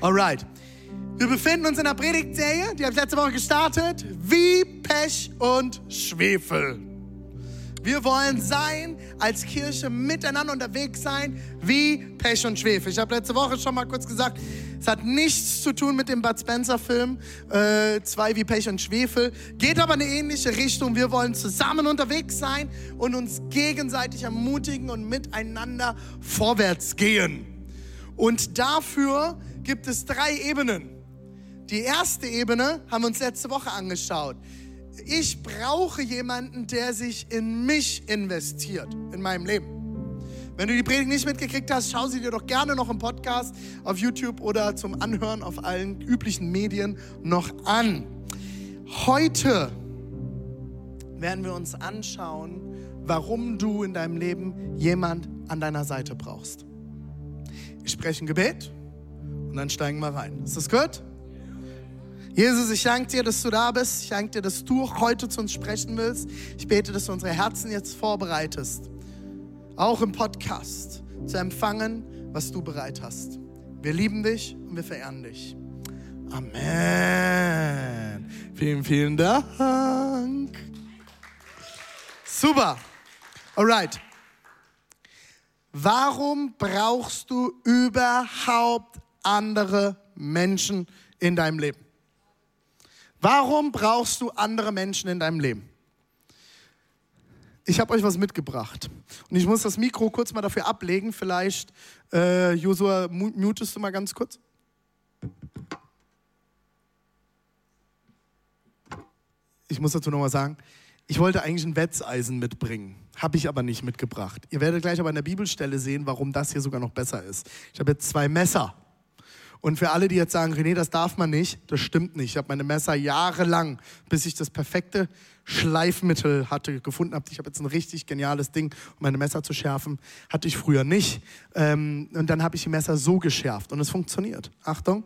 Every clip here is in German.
Alright. Wir befinden uns in einer Predigtserie, die habe ich letzte Woche gestartet. Wie Pech und Schwefel. Wir wollen sein, als Kirche miteinander unterwegs sein, wie Pech und Schwefel. Ich habe letzte Woche schon mal kurz gesagt, es hat nichts zu tun mit dem Bud Spencer-Film, äh, zwei wie Pech und Schwefel. Geht aber in eine ähnliche Richtung. Wir wollen zusammen unterwegs sein und uns gegenseitig ermutigen und miteinander vorwärts gehen. Und dafür gibt es drei Ebenen. Die erste Ebene haben wir uns letzte Woche angeschaut. Ich brauche jemanden, der sich in mich investiert, in meinem Leben. Wenn du die Predigt nicht mitgekriegt hast, schau sie dir doch gerne noch im Podcast auf YouTube oder zum Anhören auf allen üblichen Medien noch an. Heute werden wir uns anschauen, warum du in deinem Leben jemand an deiner Seite brauchst. Ich spreche ein Gebet und dann steigen wir rein. Ist das gut? Jesus, ich danke dir, dass du da bist. Ich danke dir, dass du heute zu uns sprechen willst. Ich bete, dass du unsere Herzen jetzt vorbereitest, auch im Podcast zu empfangen, was du bereit hast. Wir lieben dich und wir verehren dich. Amen. Vielen, vielen Dank. Super. Alright. Warum brauchst du überhaupt andere Menschen in deinem Leben? Warum brauchst du andere Menschen in deinem Leben? Ich habe euch was mitgebracht. Und ich muss das Mikro kurz mal dafür ablegen. Vielleicht, äh, Josua, mutest du mal ganz kurz? Ich muss dazu nochmal sagen, ich wollte eigentlich ein Wetzeisen mitbringen, habe ich aber nicht mitgebracht. Ihr werdet gleich aber in der Bibelstelle sehen, warum das hier sogar noch besser ist. Ich habe jetzt zwei Messer. Und für alle, die jetzt sagen, René, das darf man nicht, das stimmt nicht. Ich habe meine Messer jahrelang, bis ich das perfekte Schleifmittel hatte, gefunden habe. Ich habe jetzt ein richtig geniales Ding, um meine Messer zu schärfen. Hatte ich früher nicht. Ähm, und dann habe ich die Messer so geschärft und es funktioniert. Achtung.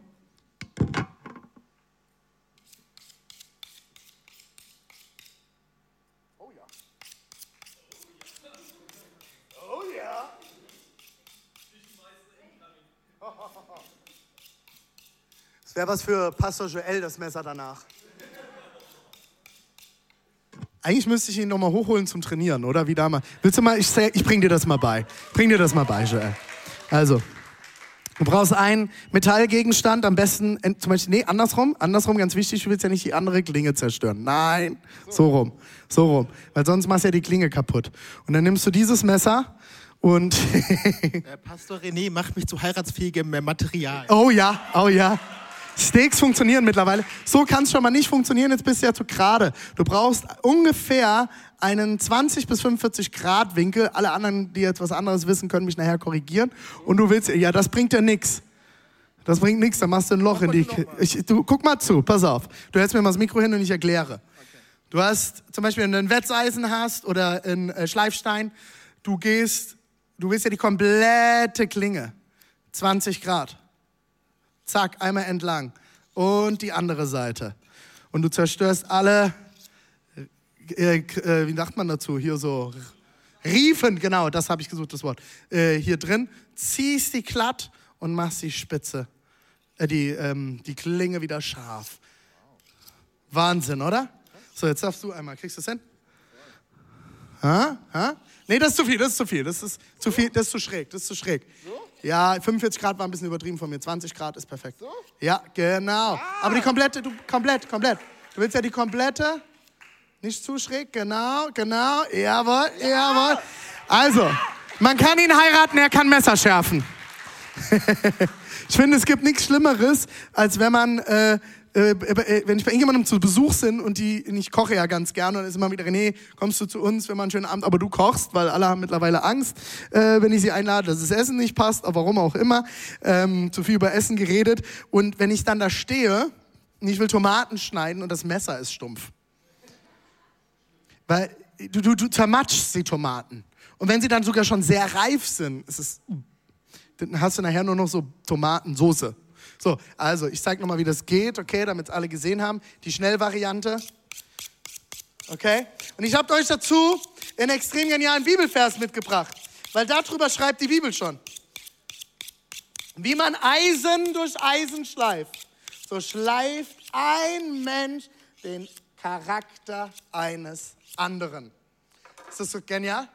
Das wäre was für Pastor Joel, das Messer danach. Eigentlich müsste ich ihn nochmal hochholen zum Trainieren, oder? Wie damals. Willst du mal, ich, ich bring dir das mal bei. Bring dir das mal bei, Joel. Also, du brauchst einen Metallgegenstand, am besten, zum Beispiel, nee, andersrum, andersrum, ganz wichtig, du willst ja nicht die andere Klinge zerstören. Nein, so rum, so rum. Weil sonst machst du ja die Klinge kaputt. Und dann nimmst du dieses Messer und... Pastor René macht mich zu heiratsfähigem Material. Oh ja, oh ja. Steaks funktionieren mittlerweile. So kann es schon mal nicht funktionieren, jetzt bist du ja zu gerade. Du brauchst ungefähr einen 20 bis 45 Grad Winkel. Alle anderen, die jetzt was anderes wissen, können mich nachher korrigieren. Und du willst, ja, das bringt ja nichts. Das bringt nichts, dann machst du ein Loch in die. Ich, du, guck mal zu, pass auf. Du hältst mir mal das Mikro hin und ich erkläre. Du hast zum Beispiel, wenn du ein Wetzeisen hast oder ein äh, Schleifstein, du gehst, du willst ja die komplette Klinge, 20 Grad zack, einmal entlang und die andere Seite. Und du zerstörst alle, äh, äh, wie sagt man dazu, hier so, Riefen, genau, das habe ich gesucht, das Wort, äh, hier drin, ziehst die glatt und machst die Spitze, äh, die, ähm, die Klinge wieder scharf. Wahnsinn, oder? So, jetzt darfst du einmal, kriegst du das hin? Ha? Ha? Nee, das ist zu viel, das ist zu viel, das ist zu viel, das ist zu schräg, das ist zu schräg. So? Ja, 45 Grad war ein bisschen übertrieben von mir. 20 Grad ist perfekt. So? Ja, genau. Ah. Aber die komplette, du, komplett, komplett. Du willst ja die komplette, nicht zu schräg, genau, genau, jawohl, ja. jawohl. Also, man kann ihn heiraten, er kann Messer schärfen. ich finde, es gibt nichts Schlimmeres, als wenn man äh, äh, äh, wenn ich bei irgendjemandem zu Besuch bin und die, ich koche ja ganz gerne und dann ist immer wieder, René, kommst du zu uns, wir machen einen schönen Abend, aber du kochst, weil alle haben mittlerweile Angst, äh, wenn ich sie einlade, dass das Essen nicht passt, aber warum auch immer, ähm, zu viel über Essen geredet und wenn ich dann da stehe und ich will Tomaten schneiden und das Messer ist stumpf. Weil du, du, du zermatschst die Tomaten. Und wenn sie dann sogar schon sehr reif sind, ist es, dann hast du nachher nur noch so Tomatensoße. So, also ich zeige nochmal, wie das geht, okay, damit es alle gesehen haben. Die Schnellvariante. Okay? Und ich habe euch dazu einen extrem genialen Bibelvers mitgebracht, weil darüber schreibt die Bibel schon. Wie man Eisen durch Eisen schleift, so schleift ein Mensch den Charakter eines anderen. Ist das so genial?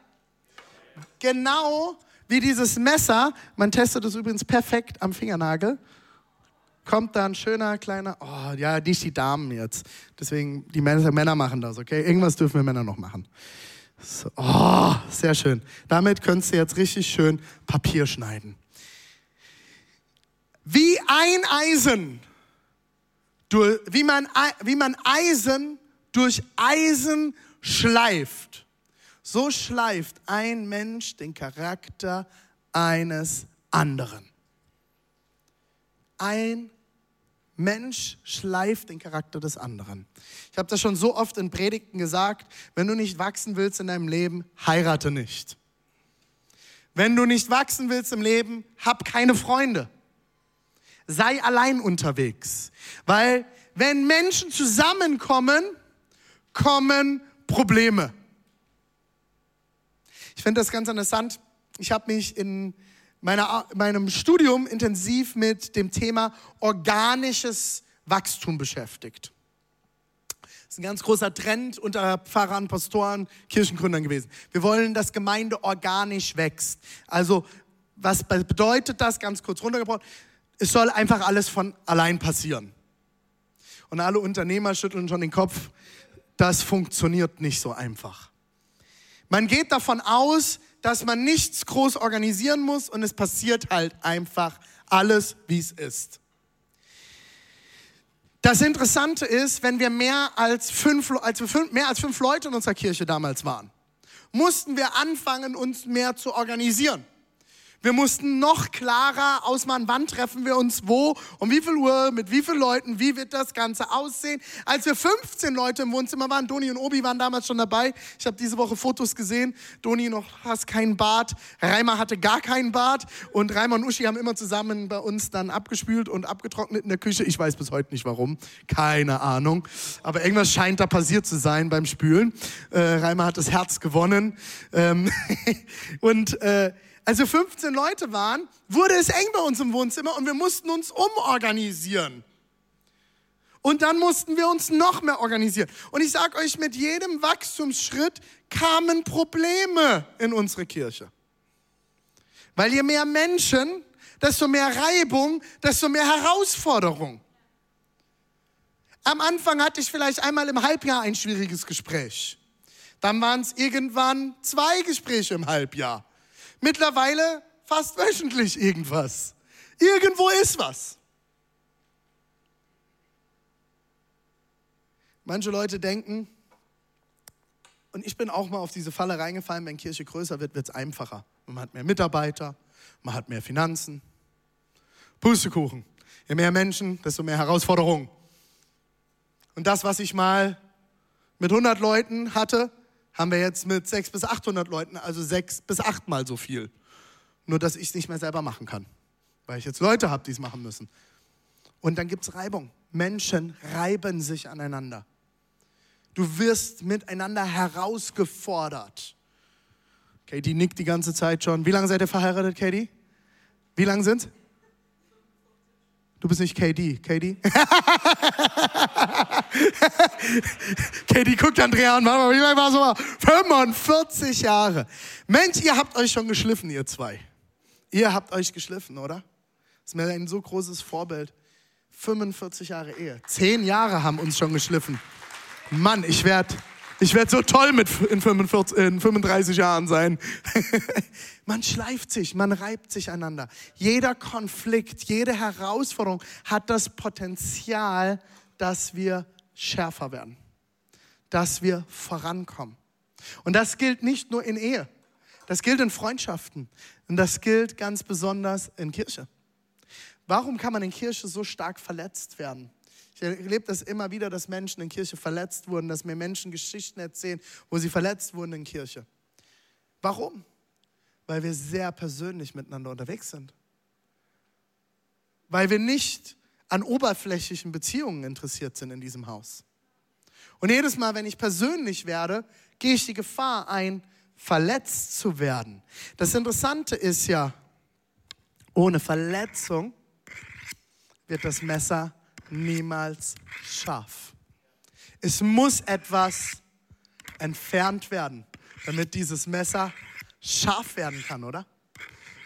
Genau wie dieses Messer, man testet es übrigens perfekt am Fingernagel, kommt da ein schöner kleiner, oh ja, nicht die Damen jetzt. Deswegen, die Männer, machen das, okay? Irgendwas dürfen wir Männer noch machen. So, oh, sehr schön. Damit könntest du jetzt richtig schön Papier schneiden. Wie ein Eisen, wie man, wie man Eisen durch Eisen schleift, so schleift ein Mensch den Charakter eines anderen. Ein Mensch schleift den Charakter des anderen. Ich habe das schon so oft in Predigten gesagt, wenn du nicht wachsen willst in deinem Leben, heirate nicht. Wenn du nicht wachsen willst im Leben, hab keine Freunde. Sei allein unterwegs. Weil wenn Menschen zusammenkommen, kommen Probleme. Ich finde das ganz interessant. Ich habe mich in meiner, meinem Studium intensiv mit dem Thema organisches Wachstum beschäftigt. Das ist ein ganz großer Trend unter Pfarrern, Pastoren, Kirchengründern gewesen. Wir wollen, dass Gemeinde organisch wächst. Also, was bedeutet das? Ganz kurz runtergebrochen. Es soll einfach alles von allein passieren. Und alle Unternehmer schütteln schon den Kopf. Das funktioniert nicht so einfach. Man geht davon aus, dass man nichts groß organisieren muss und es passiert halt einfach alles, wie es ist. Das Interessante ist, wenn wir mehr als fünf, als wir fünf, mehr als fünf Leute in unserer Kirche damals waren, mussten wir anfangen, uns mehr zu organisieren. Wir mussten noch klarer ausmachen, wann treffen wir uns wo, um wie viel Uhr, mit wie vielen Leuten, wie wird das Ganze aussehen. Als wir 15 Leute im Wohnzimmer waren, Doni und Obi waren damals schon dabei. Ich habe diese Woche Fotos gesehen. Doni noch hast keinen Bart, Reimer hatte gar keinen Bart und Reimer und Uschi haben immer zusammen bei uns dann abgespült und abgetrocknet in der Küche. Ich weiß bis heute nicht warum, keine Ahnung. Aber irgendwas scheint da passiert zu sein beim Spülen. Äh, Reimer hat das Herz gewonnen. Ähm und äh, als wir 15 Leute waren, wurde es eng bei uns im Wohnzimmer und wir mussten uns umorganisieren. Und dann mussten wir uns noch mehr organisieren. Und ich sage euch, mit jedem Wachstumsschritt kamen Probleme in unsere Kirche. Weil je mehr Menschen, desto mehr Reibung, desto mehr Herausforderung. Am Anfang hatte ich vielleicht einmal im Halbjahr ein schwieriges Gespräch. Dann waren es irgendwann zwei Gespräche im Halbjahr. Mittlerweile fast wöchentlich irgendwas. Irgendwo ist was. Manche Leute denken, und ich bin auch mal auf diese Falle reingefallen, wenn Kirche größer wird, wird es einfacher. Man hat mehr Mitarbeiter, man hat mehr Finanzen. Pustekuchen. Je mehr Menschen, desto mehr Herausforderungen. Und das, was ich mal mit 100 Leuten hatte, haben wir jetzt mit 600 bis 800 Leuten, also sechs bis achtmal so viel. Nur, dass ich es nicht mehr selber machen kann, weil ich jetzt Leute habe, die es machen müssen. Und dann gibt es Reibung. Menschen reiben sich aneinander. Du wirst miteinander herausgefordert. Katie nickt die ganze Zeit schon. Wie lange seid ihr verheiratet, Katie? Wie lange sind's? Du bist nicht KD, KD? KD guckt Andrea an, Mama, lange war so? 45 Jahre. Mensch, ihr habt euch schon geschliffen, ihr zwei. Ihr habt euch geschliffen, oder? Das ist mir ein so großes Vorbild. 45 Jahre Ehe. Zehn Jahre haben uns schon geschliffen. Mann, ich werde ich werd so toll mit in, 45, in 35 Jahren sein. man schleift sich, man reibt sich einander. Jeder Konflikt, jede Herausforderung hat das Potenzial, dass wir schärfer werden, dass wir vorankommen. Und das gilt nicht nur in Ehe, das gilt in Freundschaften und das gilt ganz besonders in Kirche. Warum kann man in Kirche so stark verletzt werden? Ich erlebe das immer wieder, dass Menschen in Kirche verletzt wurden, dass mir Menschen Geschichten erzählen, wo sie verletzt wurden in Kirche. Warum? Weil wir sehr persönlich miteinander unterwegs sind. Weil wir nicht an oberflächlichen Beziehungen interessiert sind in diesem Haus. Und jedes Mal, wenn ich persönlich werde, gehe ich die Gefahr ein, verletzt zu werden. Das Interessante ist ja, ohne Verletzung wird das Messer niemals scharf. Es muss etwas entfernt werden, damit dieses Messer scharf werden kann, oder?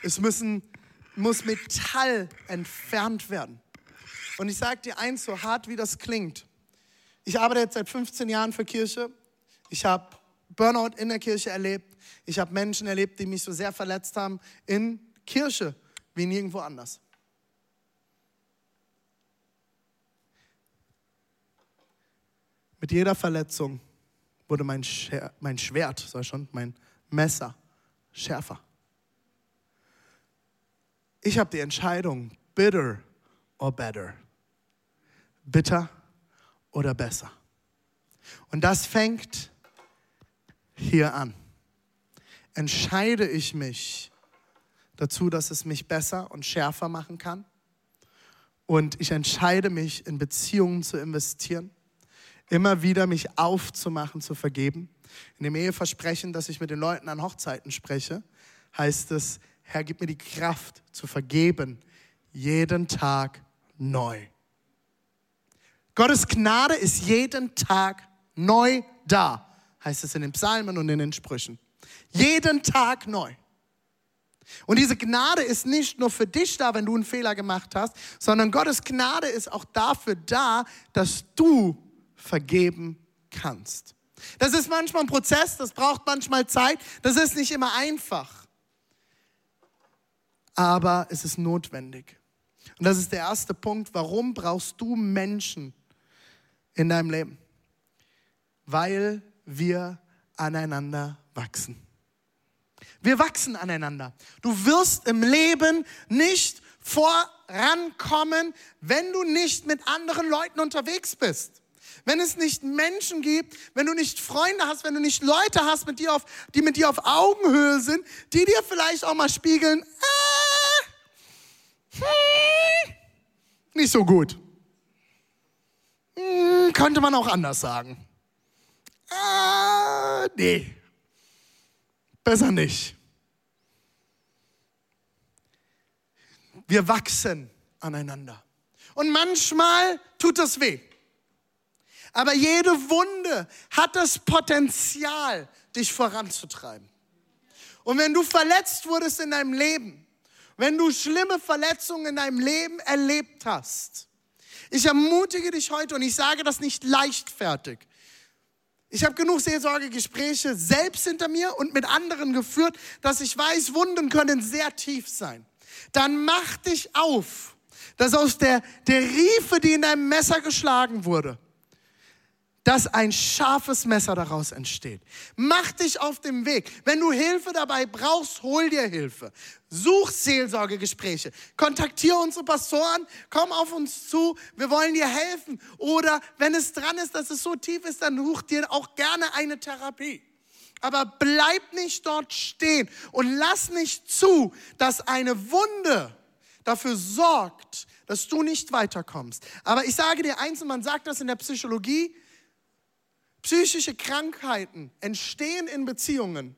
Es müssen, muss Metall entfernt werden. Und ich sage dir eins, so hart wie das klingt. Ich arbeite jetzt seit 15 Jahren für Kirche. Ich habe Burnout in der Kirche erlebt. Ich habe Menschen erlebt, die mich so sehr verletzt haben in Kirche wie nirgendwo anders. Mit jeder Verletzung wurde mein, Scher mein Schwert, sag schon, mein Messer schärfer. Ich habe die Entscheidung, bitter or better. Bitter oder besser. Und das fängt hier an. Entscheide ich mich dazu, dass es mich besser und schärfer machen kann? Und ich entscheide mich, in Beziehungen zu investieren? Immer wieder mich aufzumachen, zu vergeben. In dem Eheversprechen, das ich mit den Leuten an Hochzeiten spreche, heißt es, Herr, gib mir die Kraft zu vergeben, jeden Tag neu. Gottes Gnade ist jeden Tag neu da, heißt es in den Psalmen und in den Sprüchen. Jeden Tag neu. Und diese Gnade ist nicht nur für dich da, wenn du einen Fehler gemacht hast, sondern Gottes Gnade ist auch dafür da, dass du vergeben kannst. Das ist manchmal ein Prozess, das braucht manchmal Zeit, das ist nicht immer einfach. Aber es ist notwendig. Und das ist der erste Punkt. Warum brauchst du Menschen in deinem Leben? Weil wir aneinander wachsen. Wir wachsen aneinander. Du wirst im Leben nicht vorankommen, wenn du nicht mit anderen Leuten unterwegs bist wenn es nicht Menschen gibt, wenn du nicht Freunde hast, wenn du nicht Leute hast, mit dir auf, die mit dir auf Augenhöhe sind, die dir vielleicht auch mal spiegeln, äh, hm, nicht so gut. Hm, könnte man auch anders sagen. Äh, nee, besser nicht. Wir wachsen aneinander. Und manchmal tut das weh. Aber jede Wunde hat das Potenzial, dich voranzutreiben. Und wenn du verletzt wurdest in deinem Leben, wenn du schlimme Verletzungen in deinem Leben erlebt hast, ich ermutige dich heute und ich sage das nicht leichtfertig. Ich habe genug Seelsorgegespräche selbst hinter mir und mit anderen geführt, dass ich weiß, Wunden können sehr tief sein. Dann mach dich auf, dass aus der, der Riefe, die in deinem Messer geschlagen wurde, dass ein scharfes Messer daraus entsteht. Mach dich auf dem Weg. Wenn du Hilfe dabei brauchst, hol dir Hilfe. Such Seelsorgegespräche. Kontaktiere unsere Pastoren. Komm auf uns zu. Wir wollen dir helfen. Oder wenn es dran ist, dass es so tief ist, dann such dir auch gerne eine Therapie. Aber bleib nicht dort stehen und lass nicht zu, dass eine Wunde dafür sorgt, dass du nicht weiterkommst. Aber ich sage dir eins, und man sagt das in der Psychologie, Psychische Krankheiten entstehen in Beziehungen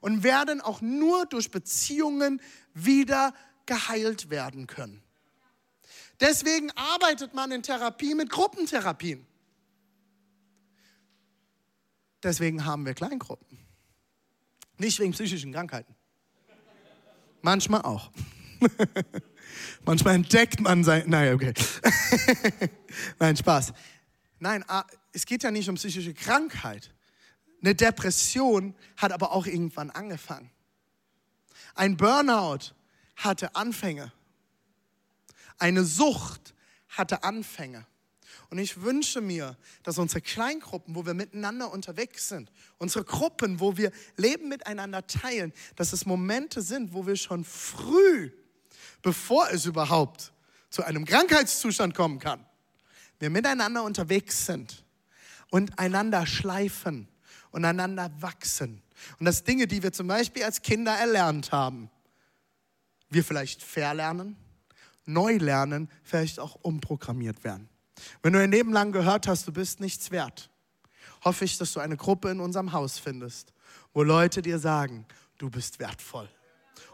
und werden auch nur durch Beziehungen wieder geheilt werden können. Deswegen arbeitet man in Therapie mit Gruppentherapien. Deswegen haben wir Kleingruppen. Nicht wegen psychischen Krankheiten. Manchmal auch. Manchmal entdeckt man sein. Naja, okay. Nein, Spaß. Nein, es geht ja nicht um psychische Krankheit. Eine Depression hat aber auch irgendwann angefangen. Ein Burnout hatte Anfänge. Eine Sucht hatte Anfänge. Und ich wünsche mir, dass unsere Kleingruppen, wo wir miteinander unterwegs sind, unsere Gruppen, wo wir Leben miteinander teilen, dass es Momente sind, wo wir schon früh, bevor es überhaupt zu einem Krankheitszustand kommen kann, wir miteinander unterwegs sind und einander schleifen und einander wachsen. Und dass Dinge, die wir zum Beispiel als Kinder erlernt haben, wir vielleicht verlernen, neu lernen, vielleicht auch umprogrammiert werden. Wenn du ein Leben lang gehört hast, du bist nichts wert, hoffe ich, dass du eine Gruppe in unserem Haus findest, wo Leute dir sagen, du bist wertvoll.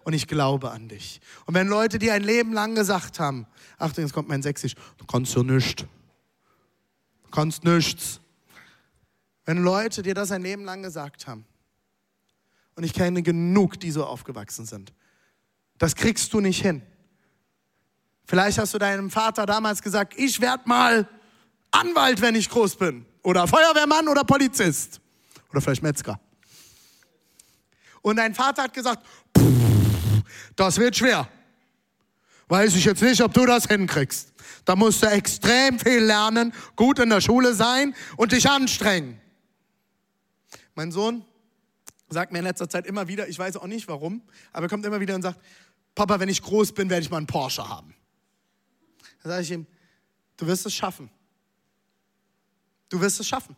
Und ich glaube an dich. Und wenn Leute dir ein Leben lang gesagt haben, Achtung, jetzt kommt mein Sächsisch, du kannst ja nichts. Du kannst nichts. Wenn Leute dir das ein Leben lang gesagt haben, und ich kenne genug, die so aufgewachsen sind, das kriegst du nicht hin. Vielleicht hast du deinem Vater damals gesagt, ich werde mal Anwalt, wenn ich groß bin. Oder Feuerwehrmann oder Polizist. Oder vielleicht Metzger. Und dein Vater hat gesagt, das wird schwer. Weiß ich jetzt nicht, ob du das hinkriegst. Da musst du extrem viel lernen, gut in der Schule sein und dich anstrengen. Mein Sohn sagt mir in letzter Zeit immer wieder, ich weiß auch nicht warum, aber er kommt immer wieder und sagt, Papa, wenn ich groß bin, werde ich mal einen Porsche haben. Da sage ich ihm, du wirst es schaffen. Du wirst es schaffen.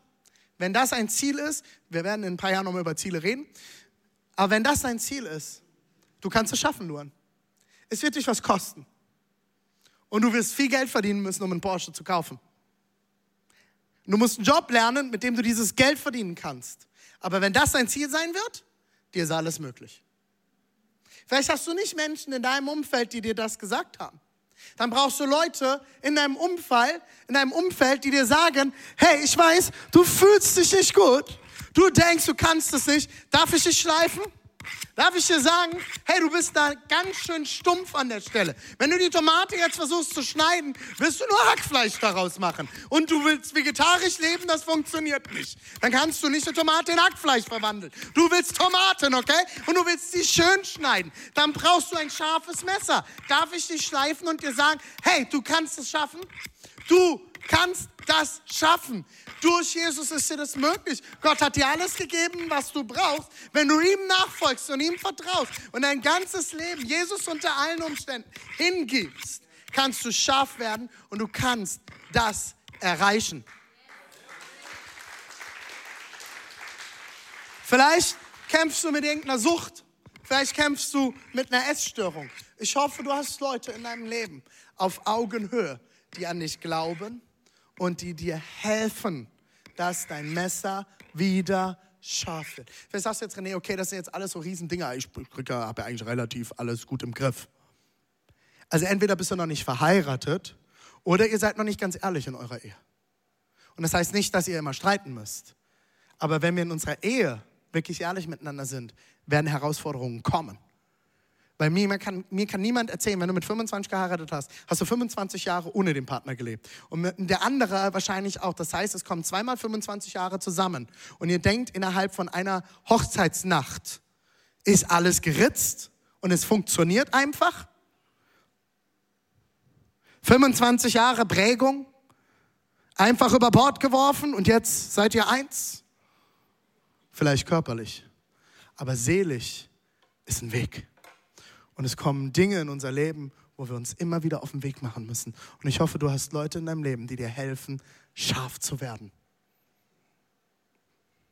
Wenn das ein Ziel ist, wir werden in ein paar Jahren nochmal über Ziele reden, aber wenn das dein Ziel ist, du kannst es schaffen, Luan. Es wird dich was kosten. Und du wirst viel Geld verdienen müssen, um einen Porsche zu kaufen. Du musst einen Job lernen, mit dem du dieses Geld verdienen kannst. Aber wenn das dein Ziel sein wird, dir ist alles möglich. Vielleicht hast du nicht Menschen in deinem Umfeld, die dir das gesagt haben. Dann brauchst du Leute in deinem Umfeld, in deinem Umfeld, die dir sagen, hey, ich weiß, du fühlst dich nicht gut. Du denkst, du kannst es nicht. Darf ich dich schleifen? Darf ich dir sagen, hey, du bist da ganz schön stumpf an der Stelle. Wenn du die Tomate jetzt versuchst zu schneiden, wirst du nur Hackfleisch daraus machen. Und du willst vegetarisch leben, das funktioniert nicht. Dann kannst du nicht eine Tomate in Hackfleisch verwandeln. Du willst Tomaten, okay? Und du willst sie schön schneiden. Dann brauchst du ein scharfes Messer. Darf ich dich schleifen und dir sagen, hey, du kannst es schaffen? Du kannst das schaffen. Durch Jesus ist dir das möglich. Gott hat dir alles gegeben, was du brauchst. Wenn du ihm nachfolgst und ihm vertraust und dein ganzes Leben Jesus unter allen Umständen hingibst, kannst du scharf werden und du kannst das erreichen. Vielleicht kämpfst du mit irgendeiner Sucht. Vielleicht kämpfst du mit einer Essstörung. Ich hoffe, du hast Leute in deinem Leben auf Augenhöhe, die an dich glauben und die dir helfen, dass dein Messer wieder scharf wird. Vielleicht sagst du jetzt, René, okay, das sind jetzt alles so Riesendinger. Ich habe ja eigentlich relativ alles gut im Griff. Also entweder bist du noch nicht verheiratet oder ihr seid noch nicht ganz ehrlich in eurer Ehe. Und das heißt nicht, dass ihr immer streiten müsst. Aber wenn wir in unserer Ehe wirklich ehrlich miteinander sind, werden Herausforderungen kommen. Bei mir, kann, mir kann niemand erzählen, wenn du mit 25 geheiratet hast, hast du 25 Jahre ohne den Partner gelebt. Und der andere wahrscheinlich auch. Das heißt, es kommen zweimal 25 Jahre zusammen. Und ihr denkt, innerhalb von einer Hochzeitsnacht ist alles geritzt und es funktioniert einfach. 25 Jahre Prägung, einfach über Bord geworfen und jetzt seid ihr eins. Vielleicht körperlich, aber seelisch ist ein Weg. Und es kommen Dinge in unser Leben, wo wir uns immer wieder auf den Weg machen müssen. Und ich hoffe, du hast Leute in deinem Leben, die dir helfen, scharf zu werden.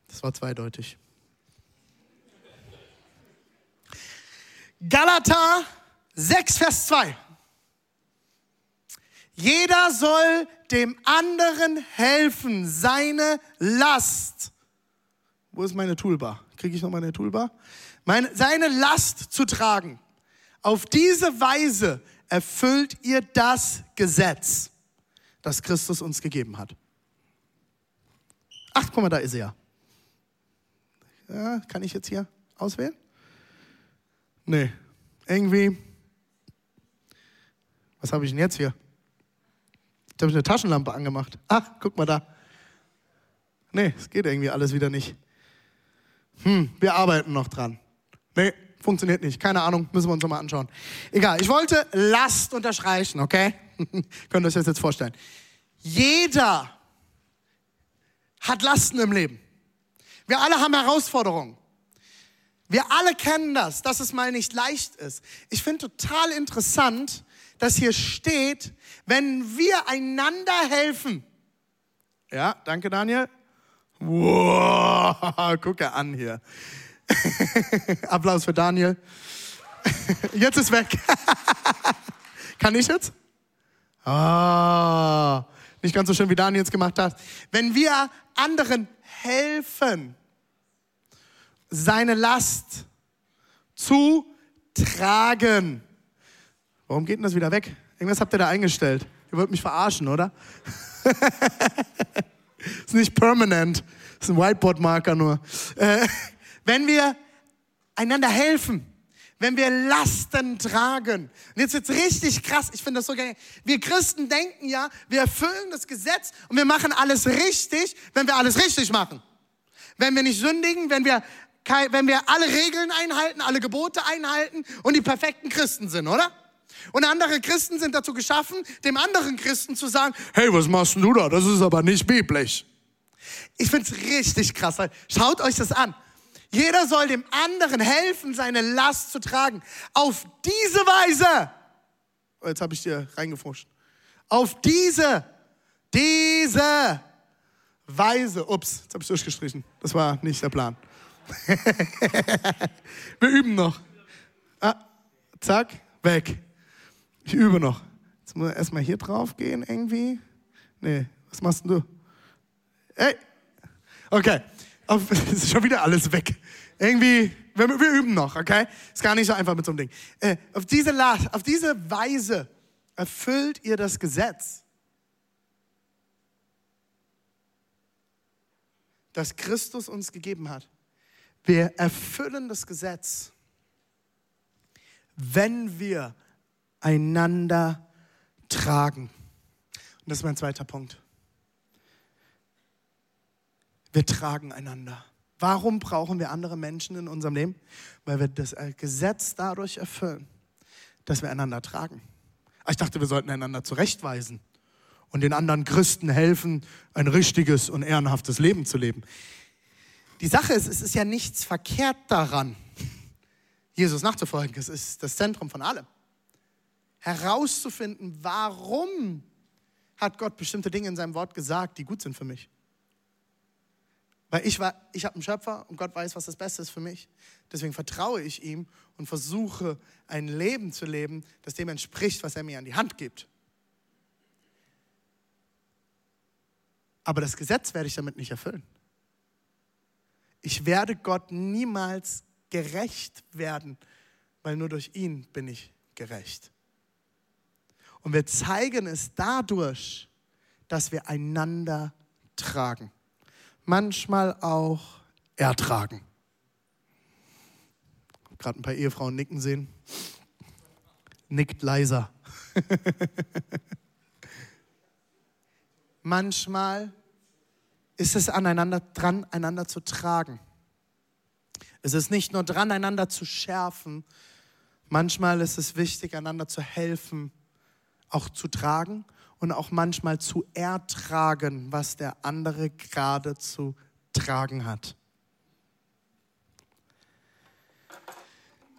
Das war zweideutig. Galater 6, Vers 2. Jeder soll dem anderen helfen, seine Last. Wo ist meine Toolbar? Kriege ich noch meine Toolbar? Meine, seine Last zu tragen. Auf diese Weise erfüllt ihr das Gesetz, das Christus uns gegeben hat. Ach, guck mal, da ist er. Ja, kann ich jetzt hier auswählen? Nee, irgendwie. Was habe ich denn jetzt hier? Jetzt habe ich eine Taschenlampe angemacht. Ach, guck mal da. Nee, es geht irgendwie alles wieder nicht. Hm, wir arbeiten noch dran. Nee, Funktioniert nicht. Keine Ahnung, müssen wir uns nochmal anschauen. Egal, ich wollte Last unterstreichen, okay? Könnt ihr euch das jetzt vorstellen. Jeder hat Lasten im Leben. Wir alle haben Herausforderungen. Wir alle kennen das, dass es mal nicht leicht ist. Ich finde total interessant, dass hier steht, wenn wir einander helfen. Ja, danke Daniel. Wow, gucke an hier. Applaus für Daniel. jetzt ist weg. Kann ich jetzt? Ah, nicht ganz so schön, wie Daniel jetzt gemacht hat. Wenn wir anderen helfen, seine Last zu tragen. Warum geht denn das wieder weg? Irgendwas habt ihr da eingestellt. Ihr wollt mich verarschen, oder? ist nicht permanent. ist ein Whiteboard-Marker nur. Äh, wenn wir einander helfen, wenn wir Lasten tragen. Und jetzt wird's richtig krass. Ich finde das so geil. Wir Christen denken ja, wir erfüllen das Gesetz und wir machen alles richtig, wenn wir alles richtig machen. Wenn wir nicht sündigen, wenn wir, wenn wir alle Regeln einhalten, alle Gebote einhalten und die perfekten Christen sind, oder? Und andere Christen sind dazu geschaffen, dem anderen Christen zu sagen, hey, was machst du da? Das ist aber nicht biblisch. Ich finde es richtig krass. Schaut euch das an. Jeder soll dem anderen helfen, seine Last zu tragen. Auf diese Weise. Oh, jetzt habe ich dir reingefuscht. Auf diese, diese Weise. Ups, jetzt habe ich durchgestrichen. Das war nicht der Plan. Wir üben noch. Ah, zack, weg. Ich übe noch. Jetzt muss ich erstmal hier drauf gehen irgendwie. Nee, was machst du? Hey. Okay. Auf, ist schon wieder alles weg. Irgendwie, wir, wir, üben noch, okay? Ist gar nicht so einfach mit so einem Ding. Äh, auf, diese, auf diese Weise erfüllt ihr das Gesetz, das Christus uns gegeben hat. Wir erfüllen das Gesetz, wenn wir einander tragen. Und das ist mein zweiter Punkt. Wir tragen einander. Warum brauchen wir andere Menschen in unserem Leben? Weil wir das Gesetz dadurch erfüllen, dass wir einander tragen. Ah, ich dachte, wir sollten einander zurechtweisen und den anderen Christen helfen, ein richtiges und ehrenhaftes Leben zu leben. Die Sache ist, es ist ja nichts verkehrt daran, Jesus nachzufolgen. Es ist das Zentrum von allem. Herauszufinden, warum hat Gott bestimmte Dinge in seinem Wort gesagt, die gut sind für mich. Weil ich, ich habe einen Schöpfer und Gott weiß, was das Beste ist für mich. Deswegen vertraue ich ihm und versuche ein Leben zu leben, das dem entspricht, was er mir an die Hand gibt. Aber das Gesetz werde ich damit nicht erfüllen. Ich werde Gott niemals gerecht werden, weil nur durch ihn bin ich gerecht. Und wir zeigen es dadurch, dass wir einander tragen manchmal auch ertragen. gerade ein paar Ehefrauen nicken sehen. Nickt leiser. Manchmal ist es aneinander dran, einander zu tragen. Es ist nicht nur dran, einander zu schärfen. Manchmal ist es wichtig, einander zu helfen, auch zu tragen und auch manchmal zu ertragen, was der andere gerade zu tragen hat.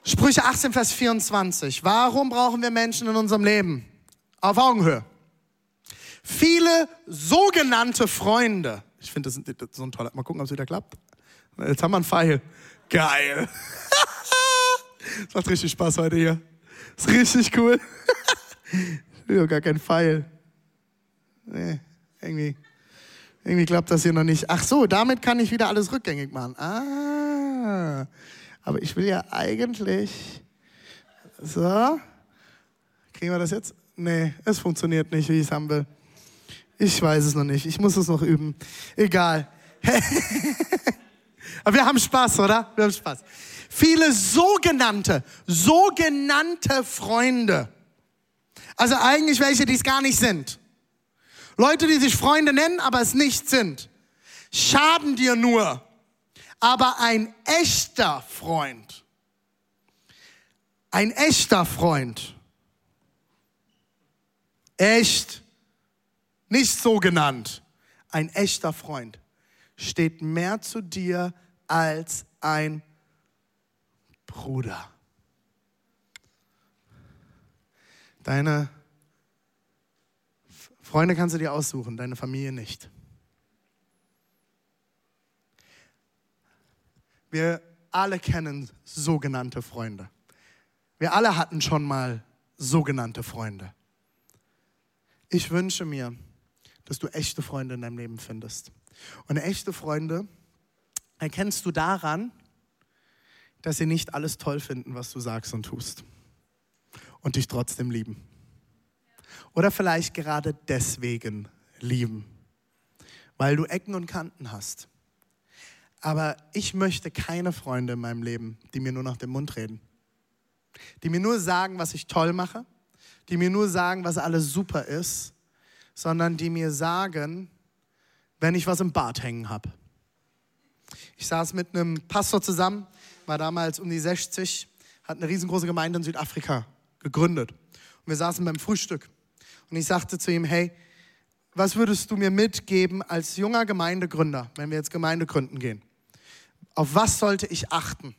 Sprüche 18, Vers 24. Warum brauchen wir Menschen in unserem Leben? Auf Augenhöhe. Viele sogenannte Freunde. Ich finde, das, das ist so ein toller. Mal gucken, ob es wieder klappt. Jetzt haben wir einen Pfeil. Geil. Es macht richtig Spaß heute hier. Ist richtig cool. Ich will gar keinen Pfeil. Nee, irgendwie, irgendwie klappt das hier noch nicht. Ach so, damit kann ich wieder alles rückgängig machen. Ah, aber ich will ja eigentlich. So. Kriegen wir das jetzt? Nee, es funktioniert nicht, wie ich es haben will. Ich weiß es noch nicht. Ich muss es noch üben. Egal. aber wir haben Spaß, oder? Wir haben Spaß. Viele sogenannte, sogenannte Freunde. Also eigentlich welche, die es gar nicht sind. Leute, die sich Freunde nennen, aber es nicht sind, schaden dir nur. Aber ein echter Freund, ein echter Freund, echt, nicht so genannt, ein echter Freund steht mehr zu dir als ein Bruder. Deine Freunde kannst du dir aussuchen, deine Familie nicht. Wir alle kennen sogenannte Freunde. Wir alle hatten schon mal sogenannte Freunde. Ich wünsche mir, dass du echte Freunde in deinem Leben findest. Und echte Freunde erkennst du daran, dass sie nicht alles toll finden, was du sagst und tust. Und dich trotzdem lieben. Oder vielleicht gerade deswegen lieben, weil du Ecken und Kanten hast. Aber ich möchte keine Freunde in meinem Leben, die mir nur nach dem Mund reden. Die mir nur sagen, was ich toll mache. Die mir nur sagen, was alles super ist. Sondern die mir sagen, wenn ich was im Bart hängen habe. Ich saß mit einem Pastor zusammen, war damals um die 60, hat eine riesengroße Gemeinde in Südafrika gegründet. Und wir saßen beim Frühstück. Und ich sagte zu ihm, hey, was würdest du mir mitgeben als junger Gemeindegründer, wenn wir jetzt Gemeinde gründen gehen? Auf was sollte ich achten?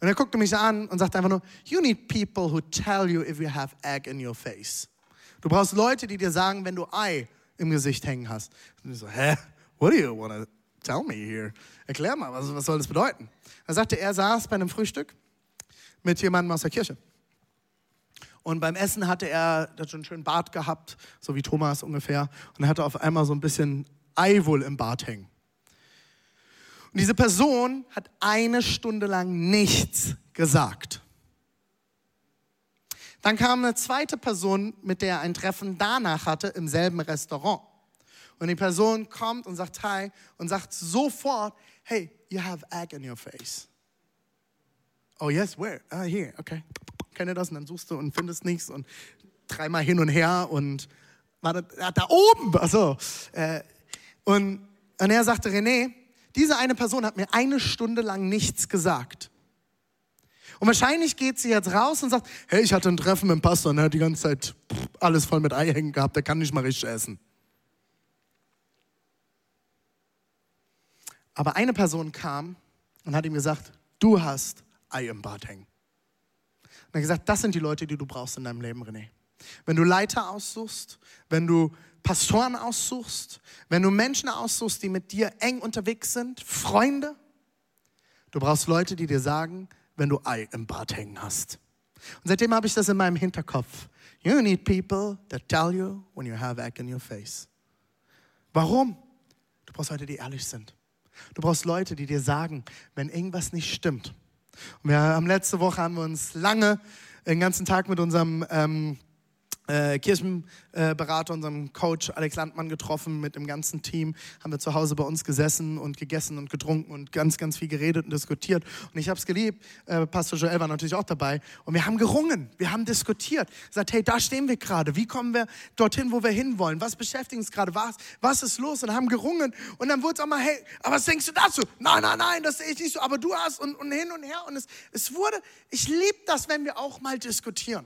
Und er guckte mich an und sagte einfach nur, you need people who tell you if you have egg in your face. Du brauchst Leute, die dir sagen, wenn du Ei im Gesicht hängen hast. Und ich so, hä? What do you want to tell me here? Erklär mal, was, was soll das bedeuten? Er sagte, er saß bei einem Frühstück mit jemandem aus der Kirche. Und beim Essen hatte er, hat schon einen schönen Bart gehabt, so wie Thomas ungefähr. Und er hatte auf einmal so ein bisschen Ei wohl im Bart hängen. Und diese Person hat eine Stunde lang nichts gesagt. Dann kam eine zweite Person, mit der er ein Treffen danach hatte, im selben Restaurant. Und die Person kommt und sagt Hi und sagt sofort, hey, you have egg in your face. Oh yes, where? Ah, here, okay kenne das und dann suchst du und findest nichts und dreimal hin und her und war da, da oben, also äh, und, und er sagte, René, diese eine Person hat mir eine Stunde lang nichts gesagt. Und wahrscheinlich geht sie jetzt raus und sagt, hey, ich hatte ein Treffen mit dem Pastor und er hat die ganze Zeit alles voll mit Ei hängen gehabt, der kann nicht mal richtig essen. Aber eine Person kam und hat ihm gesagt, du hast Ei im Bad hängen. Und er hat gesagt, das sind die Leute, die du brauchst in deinem Leben, René. Wenn du Leiter aussuchst, wenn du Pastoren aussuchst, wenn du Menschen aussuchst, die mit dir eng unterwegs sind, Freunde, du brauchst Leute, die dir sagen, wenn du Ei im Bart hängen hast. Und seitdem habe ich das in meinem Hinterkopf. You need people that tell you when you have egg in your face. Warum? Du brauchst Leute, die ehrlich sind. Du brauchst Leute, die dir sagen, wenn irgendwas nicht stimmt. Und wir haben letzte Woche haben wir uns lange den ganzen Tag mit unserem ähm, äh, Kirchenberater, unserem Coach Alex Landmann getroffen mit dem ganzen Team. Haben wir zu Hause bei uns gesessen und gegessen und getrunken und ganz, ganz viel geredet und diskutiert. Und ich habe es geliebt. Äh, Pastor Joel war natürlich auch dabei. Und wir haben gerungen, wir haben diskutiert. Gesagt, hey, da stehen wir gerade. Wie kommen wir dorthin, wo wir hinwollen? Was beschäftigt uns gerade? Was, was ist los? Und haben gerungen. Und dann wurde es auch mal, hey, aber was denkst du dazu? Nein, nein, nein, das sehe ich nicht so. Aber du hast und, und hin und her. Und es, es wurde, ich liebe das, wenn wir auch mal diskutieren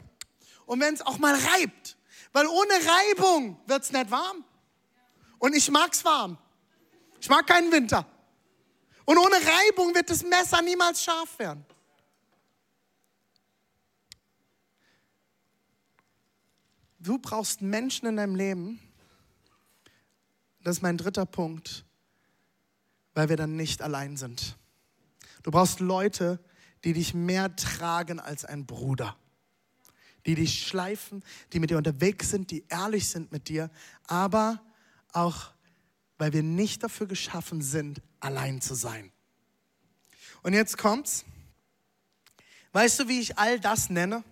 und wenn es auch mal reibt. Weil ohne Reibung wird es nicht warm. Und ich mag es warm. Ich mag keinen Winter. Und ohne Reibung wird das Messer niemals scharf werden. Du brauchst Menschen in deinem Leben. Das ist mein dritter Punkt, weil wir dann nicht allein sind. Du brauchst Leute, die dich mehr tragen als ein Bruder die dich schleifen, die mit dir unterwegs sind, die ehrlich sind mit dir, aber auch, weil wir nicht dafür geschaffen sind, allein zu sein. Und jetzt kommt's. Weißt du, wie ich all das nenne?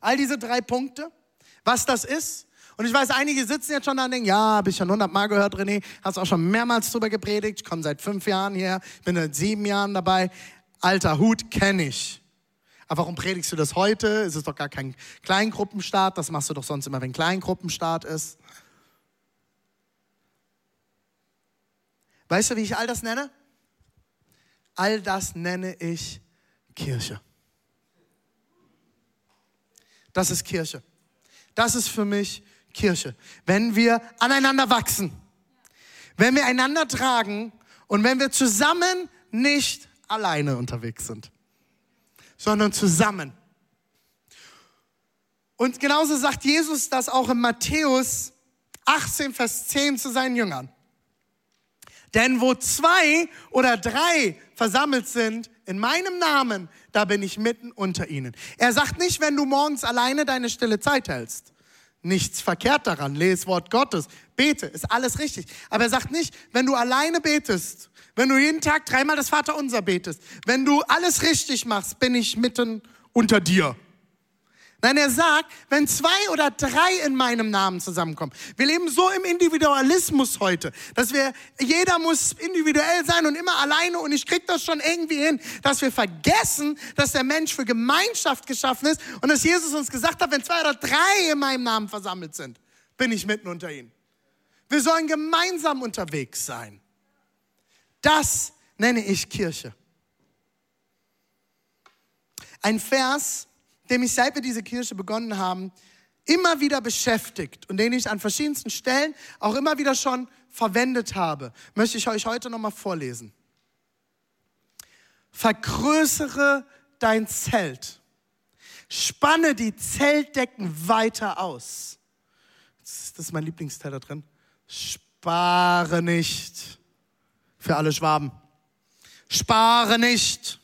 All diese drei Punkte, was das ist? Und ich weiß, einige sitzen jetzt schon da und denken, ja, habe ich schon hundertmal gehört, René, hast auch schon mehrmals drüber gepredigt, ich komme seit fünf Jahren her, bin seit sieben Jahren dabei. Alter Hut kenne ich. Aber warum predigst du das heute? Es ist doch gar kein Kleingruppenstart. Das machst du doch sonst immer, wenn Kleingruppenstart ist. Weißt du, wie ich all das nenne? All das nenne ich Kirche. Das ist Kirche. Das ist für mich Kirche. Wenn wir aneinander wachsen, wenn wir einander tragen und wenn wir zusammen nicht alleine unterwegs sind sondern zusammen. Und genauso sagt Jesus das auch in Matthäus 18, Vers 10 zu seinen Jüngern. Denn wo zwei oder drei versammelt sind in meinem Namen, da bin ich mitten unter ihnen. Er sagt nicht, wenn du morgens alleine deine stille Zeit hältst. Nichts verkehrt daran. Lese Wort Gottes. Bete. Ist alles richtig. Aber er sagt nicht, wenn du alleine betest wenn du jeden Tag dreimal das Vaterunser betest, wenn du alles richtig machst, bin ich mitten unter dir. Nein, er sagt, wenn zwei oder drei in meinem Namen zusammenkommen. Wir leben so im Individualismus heute, dass wir, jeder muss individuell sein und immer alleine und ich krieg das schon irgendwie hin, dass wir vergessen, dass der Mensch für Gemeinschaft geschaffen ist und dass Jesus uns gesagt hat, wenn zwei oder drei in meinem Namen versammelt sind, bin ich mitten unter ihnen. Wir sollen gemeinsam unterwegs sein. Das nenne ich Kirche. Ein Vers, der mich seit wir diese Kirche begonnen haben, immer wieder beschäftigt und den ich an verschiedensten Stellen auch immer wieder schon verwendet habe, möchte ich euch heute nochmal vorlesen. Vergrößere dein Zelt. Spanne die Zeltdecken weiter aus. Das ist mein Lieblingsteil da drin. Spare nicht für alle Schwaben. Spare nicht.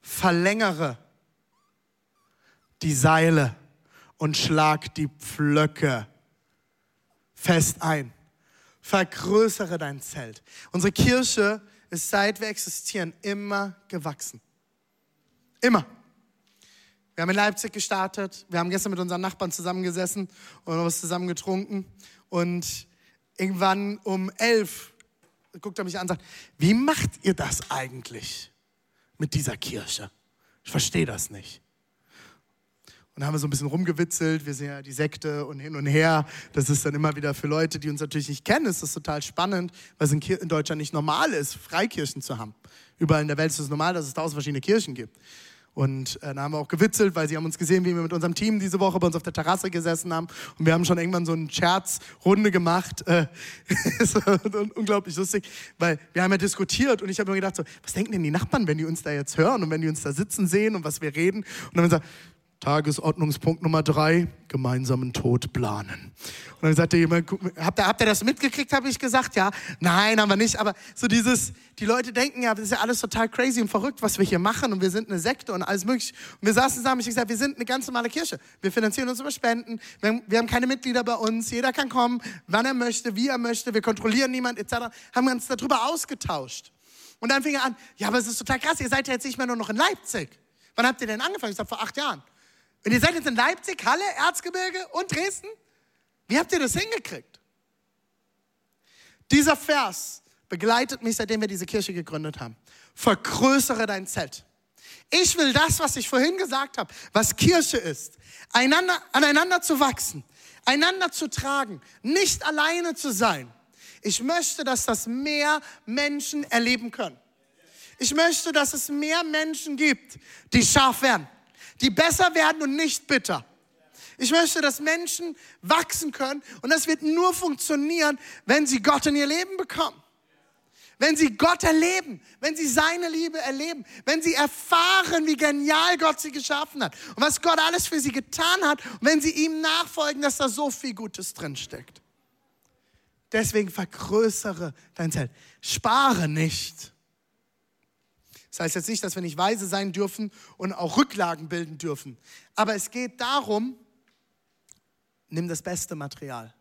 Verlängere die Seile und schlag die Pflöcke fest ein. Vergrößere dein Zelt. Unsere Kirche ist seit wir existieren immer gewachsen. Immer. Wir haben in Leipzig gestartet. Wir haben gestern mit unseren Nachbarn zusammengesessen und was zusammen getrunken. Und irgendwann um elf guckt er mich an und sagt, wie macht ihr das eigentlich mit dieser Kirche? Ich verstehe das nicht. Und dann haben wir so ein bisschen rumgewitzelt, wir sind ja die Sekte und hin und her. Das ist dann immer wieder für Leute, die uns natürlich nicht kennen, ist das total spannend, weil es in Deutschland nicht normal ist, Freikirchen zu haben. Überall in der Welt ist es normal, dass es tausend verschiedene Kirchen gibt. Und äh, da haben wir auch gewitzelt, weil sie haben uns gesehen, wie wir mit unserem Team diese Woche bei uns auf der Terrasse gesessen haben. Und wir haben schon irgendwann so eine Scherzrunde gemacht. Äh, unglaublich lustig, weil wir haben ja diskutiert und ich habe mir gedacht, so, was denken denn die Nachbarn, wenn die uns da jetzt hören und wenn die uns da sitzen sehen und was wir reden? Und dann haben wir gesagt, Tagesordnungspunkt Nummer drei, gemeinsamen Tod planen. Und dann sagte jemand, habt ihr, habt ihr das mitgekriegt, habe ich gesagt, ja. Nein, haben wir nicht, aber so dieses, die Leute denken ja, das ist ja alles total crazy und verrückt, was wir hier machen und wir sind eine Sekte und alles mögliche. Und wir saßen zusammen, ich gesagt, wir sind eine ganz normale Kirche. Wir finanzieren uns über Spenden, wir haben, wir haben keine Mitglieder bei uns, jeder kann kommen, wann er möchte, wie er möchte, wir kontrollieren niemand etc. Haben wir uns darüber ausgetauscht. Und dann fing er an, ja, aber es ist total krass, ihr seid ja jetzt nicht mehr nur noch in Leipzig. Wann habt ihr denn angefangen? Ich sage, vor acht Jahren. Und ihr seid jetzt in Leipzig, Halle, Erzgebirge und Dresden? Wie habt ihr das hingekriegt? Dieser Vers begleitet mich, seitdem wir diese Kirche gegründet haben. Vergrößere dein Zelt. Ich will das, was ich vorhin gesagt habe, was Kirche ist, einander, aneinander zu wachsen, einander zu tragen, nicht alleine zu sein. Ich möchte, dass das mehr Menschen erleben können. Ich möchte, dass es mehr Menschen gibt, die scharf werden, die besser werden und nicht bitter. Ich möchte, dass Menschen wachsen können und das wird nur funktionieren, wenn sie Gott in ihr Leben bekommen. Wenn sie Gott erleben, wenn sie seine Liebe erleben, wenn sie erfahren, wie genial Gott sie geschaffen hat und was Gott alles für sie getan hat und wenn sie ihm nachfolgen, dass da so viel Gutes drinsteckt. Deswegen vergrößere dein Zelt. Spare nicht. Das heißt jetzt nicht, dass wir nicht weise sein dürfen und auch Rücklagen bilden dürfen. Aber es geht darum, nimm das beste Material.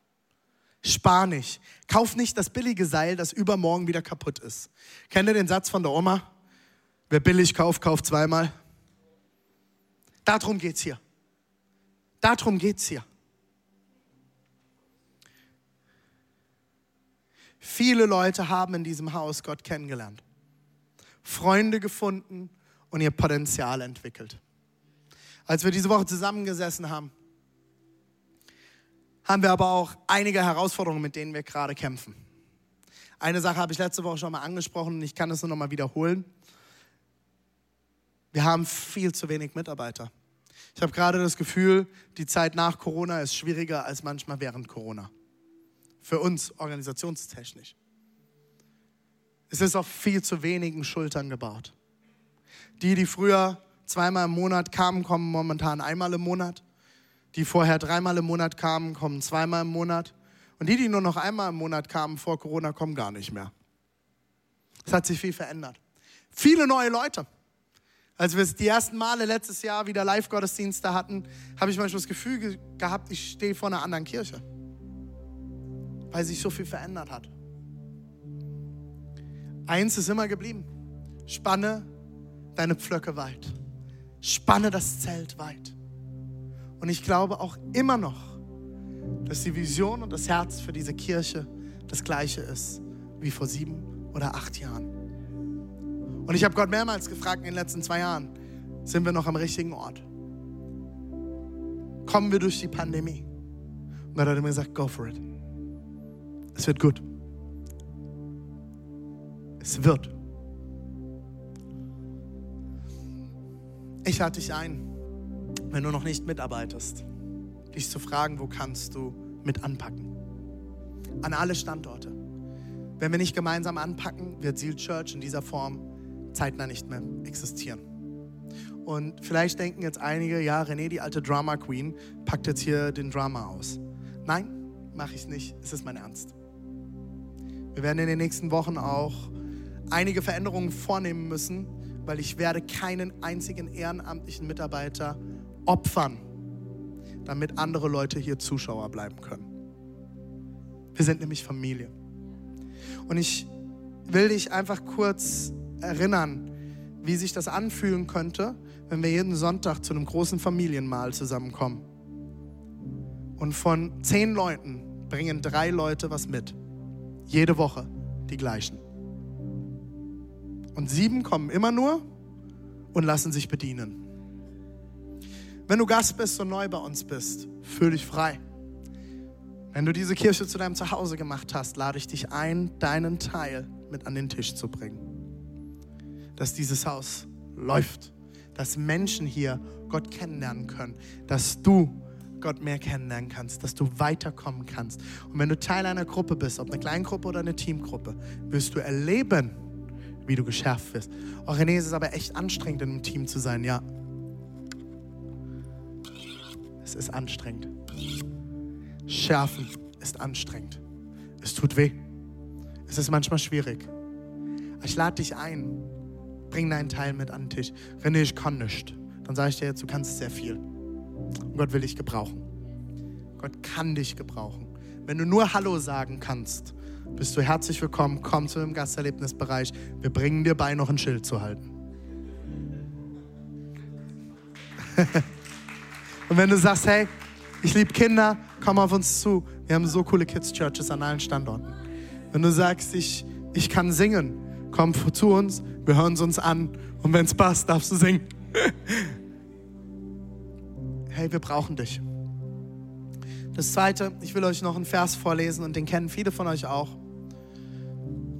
Spar nicht. Kauf nicht das billige Seil, das übermorgen wieder kaputt ist. Kennt ihr den Satz von der Oma? Wer billig kauft, kauft zweimal. Darum geht's hier. Darum geht's hier. Viele Leute haben in diesem Haus Gott kennengelernt, Freunde gefunden und ihr Potenzial entwickelt. Als wir diese Woche zusammengesessen haben, haben wir aber auch einige Herausforderungen, mit denen wir gerade kämpfen. Eine Sache habe ich letzte Woche schon mal angesprochen und ich kann es nur noch mal wiederholen. Wir haben viel zu wenig Mitarbeiter. Ich habe gerade das Gefühl, die Zeit nach Corona ist schwieriger als manchmal während Corona. Für uns organisationstechnisch. Es ist auf viel zu wenigen Schultern gebaut. Die, die früher zweimal im Monat kamen, kommen momentan einmal im Monat die vorher dreimal im Monat kamen, kommen zweimal im Monat. Und die, die nur noch einmal im Monat kamen vor Corona, kommen gar nicht mehr. Es hat sich viel verändert. Viele neue Leute. Als wir die ersten Male letztes Jahr wieder Live-Gottesdienste hatten, habe ich manchmal das Gefühl gehabt, ich stehe vor einer anderen Kirche. Weil sich so viel verändert hat. Eins ist immer geblieben. Spanne deine Pflöcke weit. Spanne das Zelt weit. Und ich glaube auch immer noch, dass die Vision und das Herz für diese Kirche das gleiche ist wie vor sieben oder acht Jahren. Und ich habe Gott mehrmals gefragt in den letzten zwei Jahren, sind wir noch am richtigen Ort? Kommen wir durch die Pandemie? Und Gott hat immer gesagt, go for it. Es wird gut. Es wird. Ich lade dich ein wenn du noch nicht mitarbeitest, dich zu fragen, wo kannst du mit anpacken? An alle Standorte. Wenn wir nicht gemeinsam anpacken, wird Seal Church in dieser Form zeitnah nicht mehr existieren. Und vielleicht denken jetzt einige, ja, René, die alte Drama Queen, packt jetzt hier den Drama aus. Nein, mache ich nicht. Es ist mein Ernst. Wir werden in den nächsten Wochen auch einige Veränderungen vornehmen müssen, weil ich werde keinen einzigen ehrenamtlichen Mitarbeiter opfern, damit andere Leute hier Zuschauer bleiben können. Wir sind nämlich Familie. Und ich will dich einfach kurz erinnern, wie sich das anfühlen könnte, wenn wir jeden Sonntag zu einem großen Familienmahl zusammenkommen. Und von zehn Leuten bringen drei Leute was mit. Jede Woche die gleichen. Und sieben kommen immer nur und lassen sich bedienen. Wenn du Gast bist und neu bei uns bist, fühl dich frei. Wenn du diese Kirche zu deinem Zuhause gemacht hast, lade ich dich ein, deinen Teil mit an den Tisch zu bringen. Dass dieses Haus läuft, dass Menschen hier Gott kennenlernen können, dass du Gott mehr kennenlernen kannst, dass du weiterkommen kannst. Und wenn du Teil einer Gruppe bist, ob eine Kleingruppe oder eine Teamgruppe, wirst du erleben, wie du geschärft wirst. Oh, René, es ist aber echt anstrengend, in einem Team zu sein, ja. Es ist anstrengend. Schärfen ist anstrengend. Es tut weh. Es ist manchmal schwierig. Ich lade dich ein. Bring deinen Teil mit an den Tisch. René, ich kann nicht. Dann sage ich dir jetzt, du kannst sehr viel. Und Gott will dich gebrauchen. Gott kann dich gebrauchen. Wenn du nur Hallo sagen kannst, bist du herzlich willkommen. Komm zu dem Gasterlebnisbereich. Wir bringen dir bei, noch ein Schild zu halten. Und wenn du sagst, hey, ich liebe Kinder, komm auf uns zu. Wir haben so coole Kids Churches an allen Standorten. Wenn du sagst, ich, ich kann singen, komm zu uns, wir hören es uns an und wenn es passt, darfst du singen. hey, wir brauchen dich. Das zweite, ich will euch noch einen Vers vorlesen und den kennen viele von euch auch.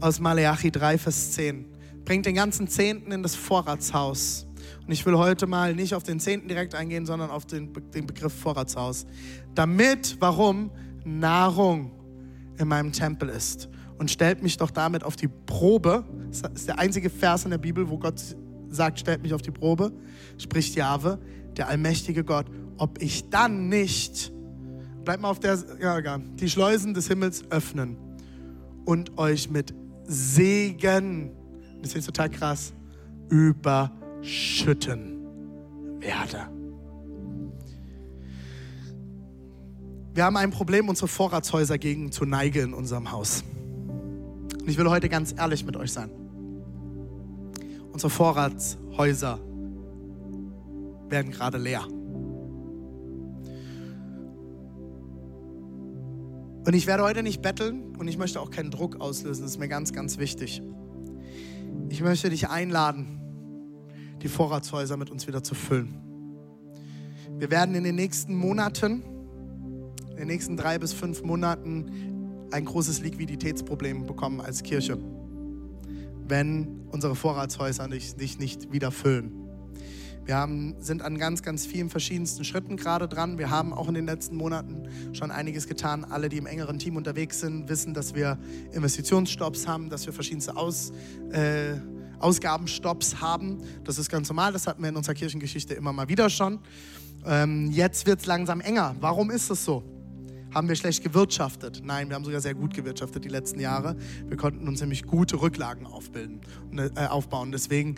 Aus Maleachi 3, Vers 10. Bringt den ganzen Zehnten in das Vorratshaus. Und ich will heute mal nicht auf den Zehnten direkt eingehen, sondern auf den, den Begriff Vorratshaus. Damit, warum? Nahrung in meinem Tempel ist. Und stellt mich doch damit auf die Probe. Das ist der einzige Vers in der Bibel, wo Gott sagt, stellt mich auf die Probe. Spricht Jahwe, der allmächtige Gott, ob ich dann nicht, bleibt mal auf der, ja, egal, die Schleusen des Himmels öffnen und euch mit Segen, das ist total krass, überschütten werde. Wir haben ein Problem, unsere Vorratshäuser gegen zu neigen in unserem Haus. Und ich will heute ganz ehrlich mit euch sein. Unsere Vorratshäuser werden gerade leer. Und ich werde heute nicht betteln und ich möchte auch keinen Druck auslösen. Das ist mir ganz, ganz wichtig. Ich möchte dich einladen, die Vorratshäuser mit uns wieder zu füllen. Wir werden in den nächsten Monaten, in den nächsten drei bis fünf Monaten ein großes Liquiditätsproblem bekommen als Kirche, wenn unsere Vorratshäuser sich nicht, nicht wieder füllen. Wir haben, sind an ganz, ganz vielen verschiedensten Schritten gerade dran. Wir haben auch in den letzten Monaten schon einiges getan. Alle, die im engeren Team unterwegs sind, wissen, dass wir Investitionsstopps haben, dass wir verschiedenste Aus, äh, Ausgabenstopps haben. Das ist ganz normal. Das hatten wir in unserer Kirchengeschichte immer mal wieder schon. Ähm, jetzt wird es langsam enger. Warum ist das so? Haben wir schlecht gewirtschaftet? Nein, wir haben sogar sehr gut gewirtschaftet die letzten Jahre. Wir konnten uns nämlich gute Rücklagen aufbilden, äh, aufbauen. Deswegen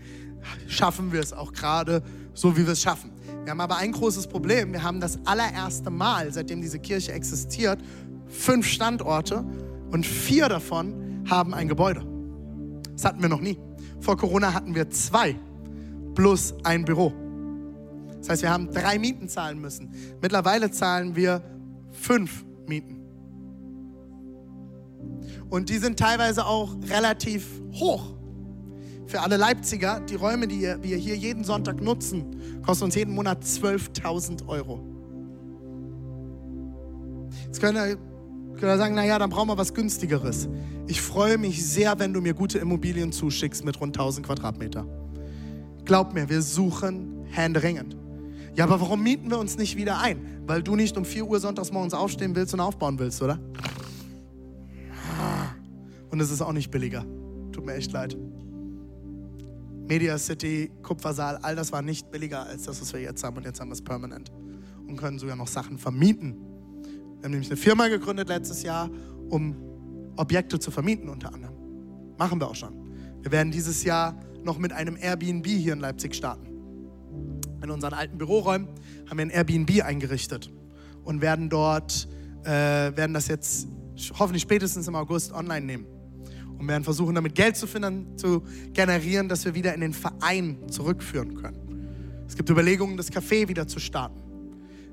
schaffen wir es auch gerade so, wie wir es schaffen. Wir haben aber ein großes Problem. Wir haben das allererste Mal, seitdem diese Kirche existiert, fünf Standorte und vier davon haben ein Gebäude. Das hatten wir noch nie. Vor Corona hatten wir zwei plus ein Büro. Das heißt, wir haben drei Mieten zahlen müssen. Mittlerweile zahlen wir fünf Mieten. Und die sind teilweise auch relativ hoch. Für alle Leipziger, die Räume, die wir hier jeden Sonntag nutzen, kosten uns jeden Monat 12.000 Euro. Jetzt können wir, können sagen, naja, dann brauchen wir was günstigeres. Ich freue mich sehr, wenn du mir gute Immobilien zuschickst mit rund 1000 Quadratmeter. Glaub mir, wir suchen händeringend. Ja, aber warum mieten wir uns nicht wieder ein? Weil du nicht um 4 Uhr sonntags morgens aufstehen willst und aufbauen willst, oder? Und es ist auch nicht billiger. Tut mir echt leid. Media City, Kupfersaal, all das war nicht billiger als das, was wir jetzt haben. Und jetzt haben wir es permanent und können sogar noch Sachen vermieten. Wir haben nämlich eine Firma gegründet letztes Jahr, um Objekte zu vermieten unter anderem. Machen wir auch schon. Wir werden dieses Jahr noch mit einem Airbnb hier in Leipzig starten. In unseren alten Büroräumen haben wir ein Airbnb eingerichtet und werden dort, äh, werden das jetzt hoffentlich spätestens im August online nehmen und werden versuchen, damit Geld zu, finden, zu generieren, dass wir wieder in den Verein zurückführen können. Es gibt Überlegungen, das Café wieder zu starten.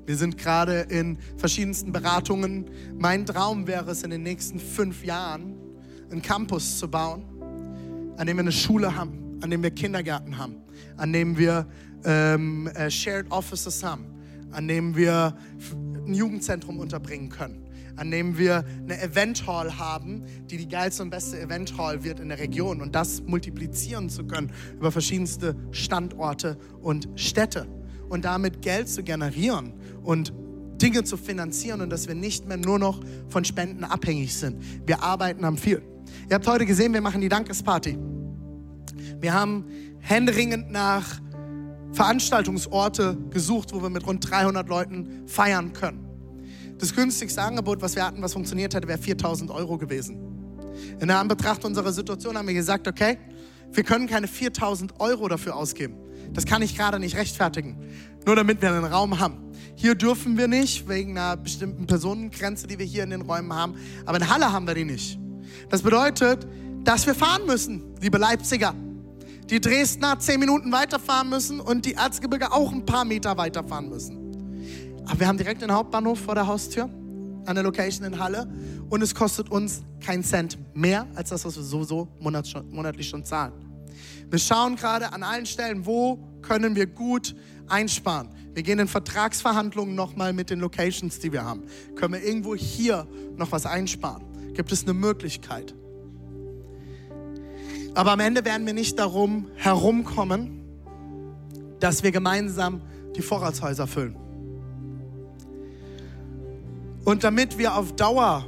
Wir sind gerade in verschiedensten Beratungen. Mein Traum wäre es, in den nächsten fünf Jahren einen Campus zu bauen, an dem wir eine Schule haben, an dem wir Kindergärten haben, an dem wir ähm, äh, Shared Offices haben, an dem wir ein Jugendzentrum unterbringen können an dem wir eine Event Hall haben, die die geilste und beste Event Hall wird in der Region und das multiplizieren zu können über verschiedenste Standorte und Städte und damit Geld zu generieren und Dinge zu finanzieren und dass wir nicht mehr nur noch von Spenden abhängig sind. Wir arbeiten am viel. Ihr habt heute gesehen, wir machen die Dankesparty. Wir haben händeringend nach Veranstaltungsorte gesucht, wo wir mit rund 300 Leuten feiern können. Das günstigste Angebot, was wir hatten, was funktioniert hätte, wäre 4000 Euro gewesen. In der Anbetracht unserer Situation haben wir gesagt, okay, wir können keine 4000 Euro dafür ausgeben. Das kann ich gerade nicht rechtfertigen. Nur damit wir einen Raum haben. Hier dürfen wir nicht, wegen einer bestimmten Personengrenze, die wir hier in den Räumen haben. Aber in Halle haben wir die nicht. Das bedeutet, dass wir fahren müssen, liebe Leipziger. Die Dresdner zehn Minuten weiterfahren müssen und die Erzgebirge auch ein paar Meter weiterfahren müssen. Aber wir haben direkt den Hauptbahnhof vor der Haustür, an der Location in Halle. Und es kostet uns keinen Cent mehr als das, was wir sowieso monatlich schon zahlen. Wir schauen gerade an allen Stellen, wo können wir gut einsparen. Wir gehen in Vertragsverhandlungen nochmal mit den Locations, die wir haben. Können wir irgendwo hier noch was einsparen? Gibt es eine Möglichkeit? Aber am Ende werden wir nicht darum herumkommen, dass wir gemeinsam die Vorratshäuser füllen. Und damit wir auf Dauer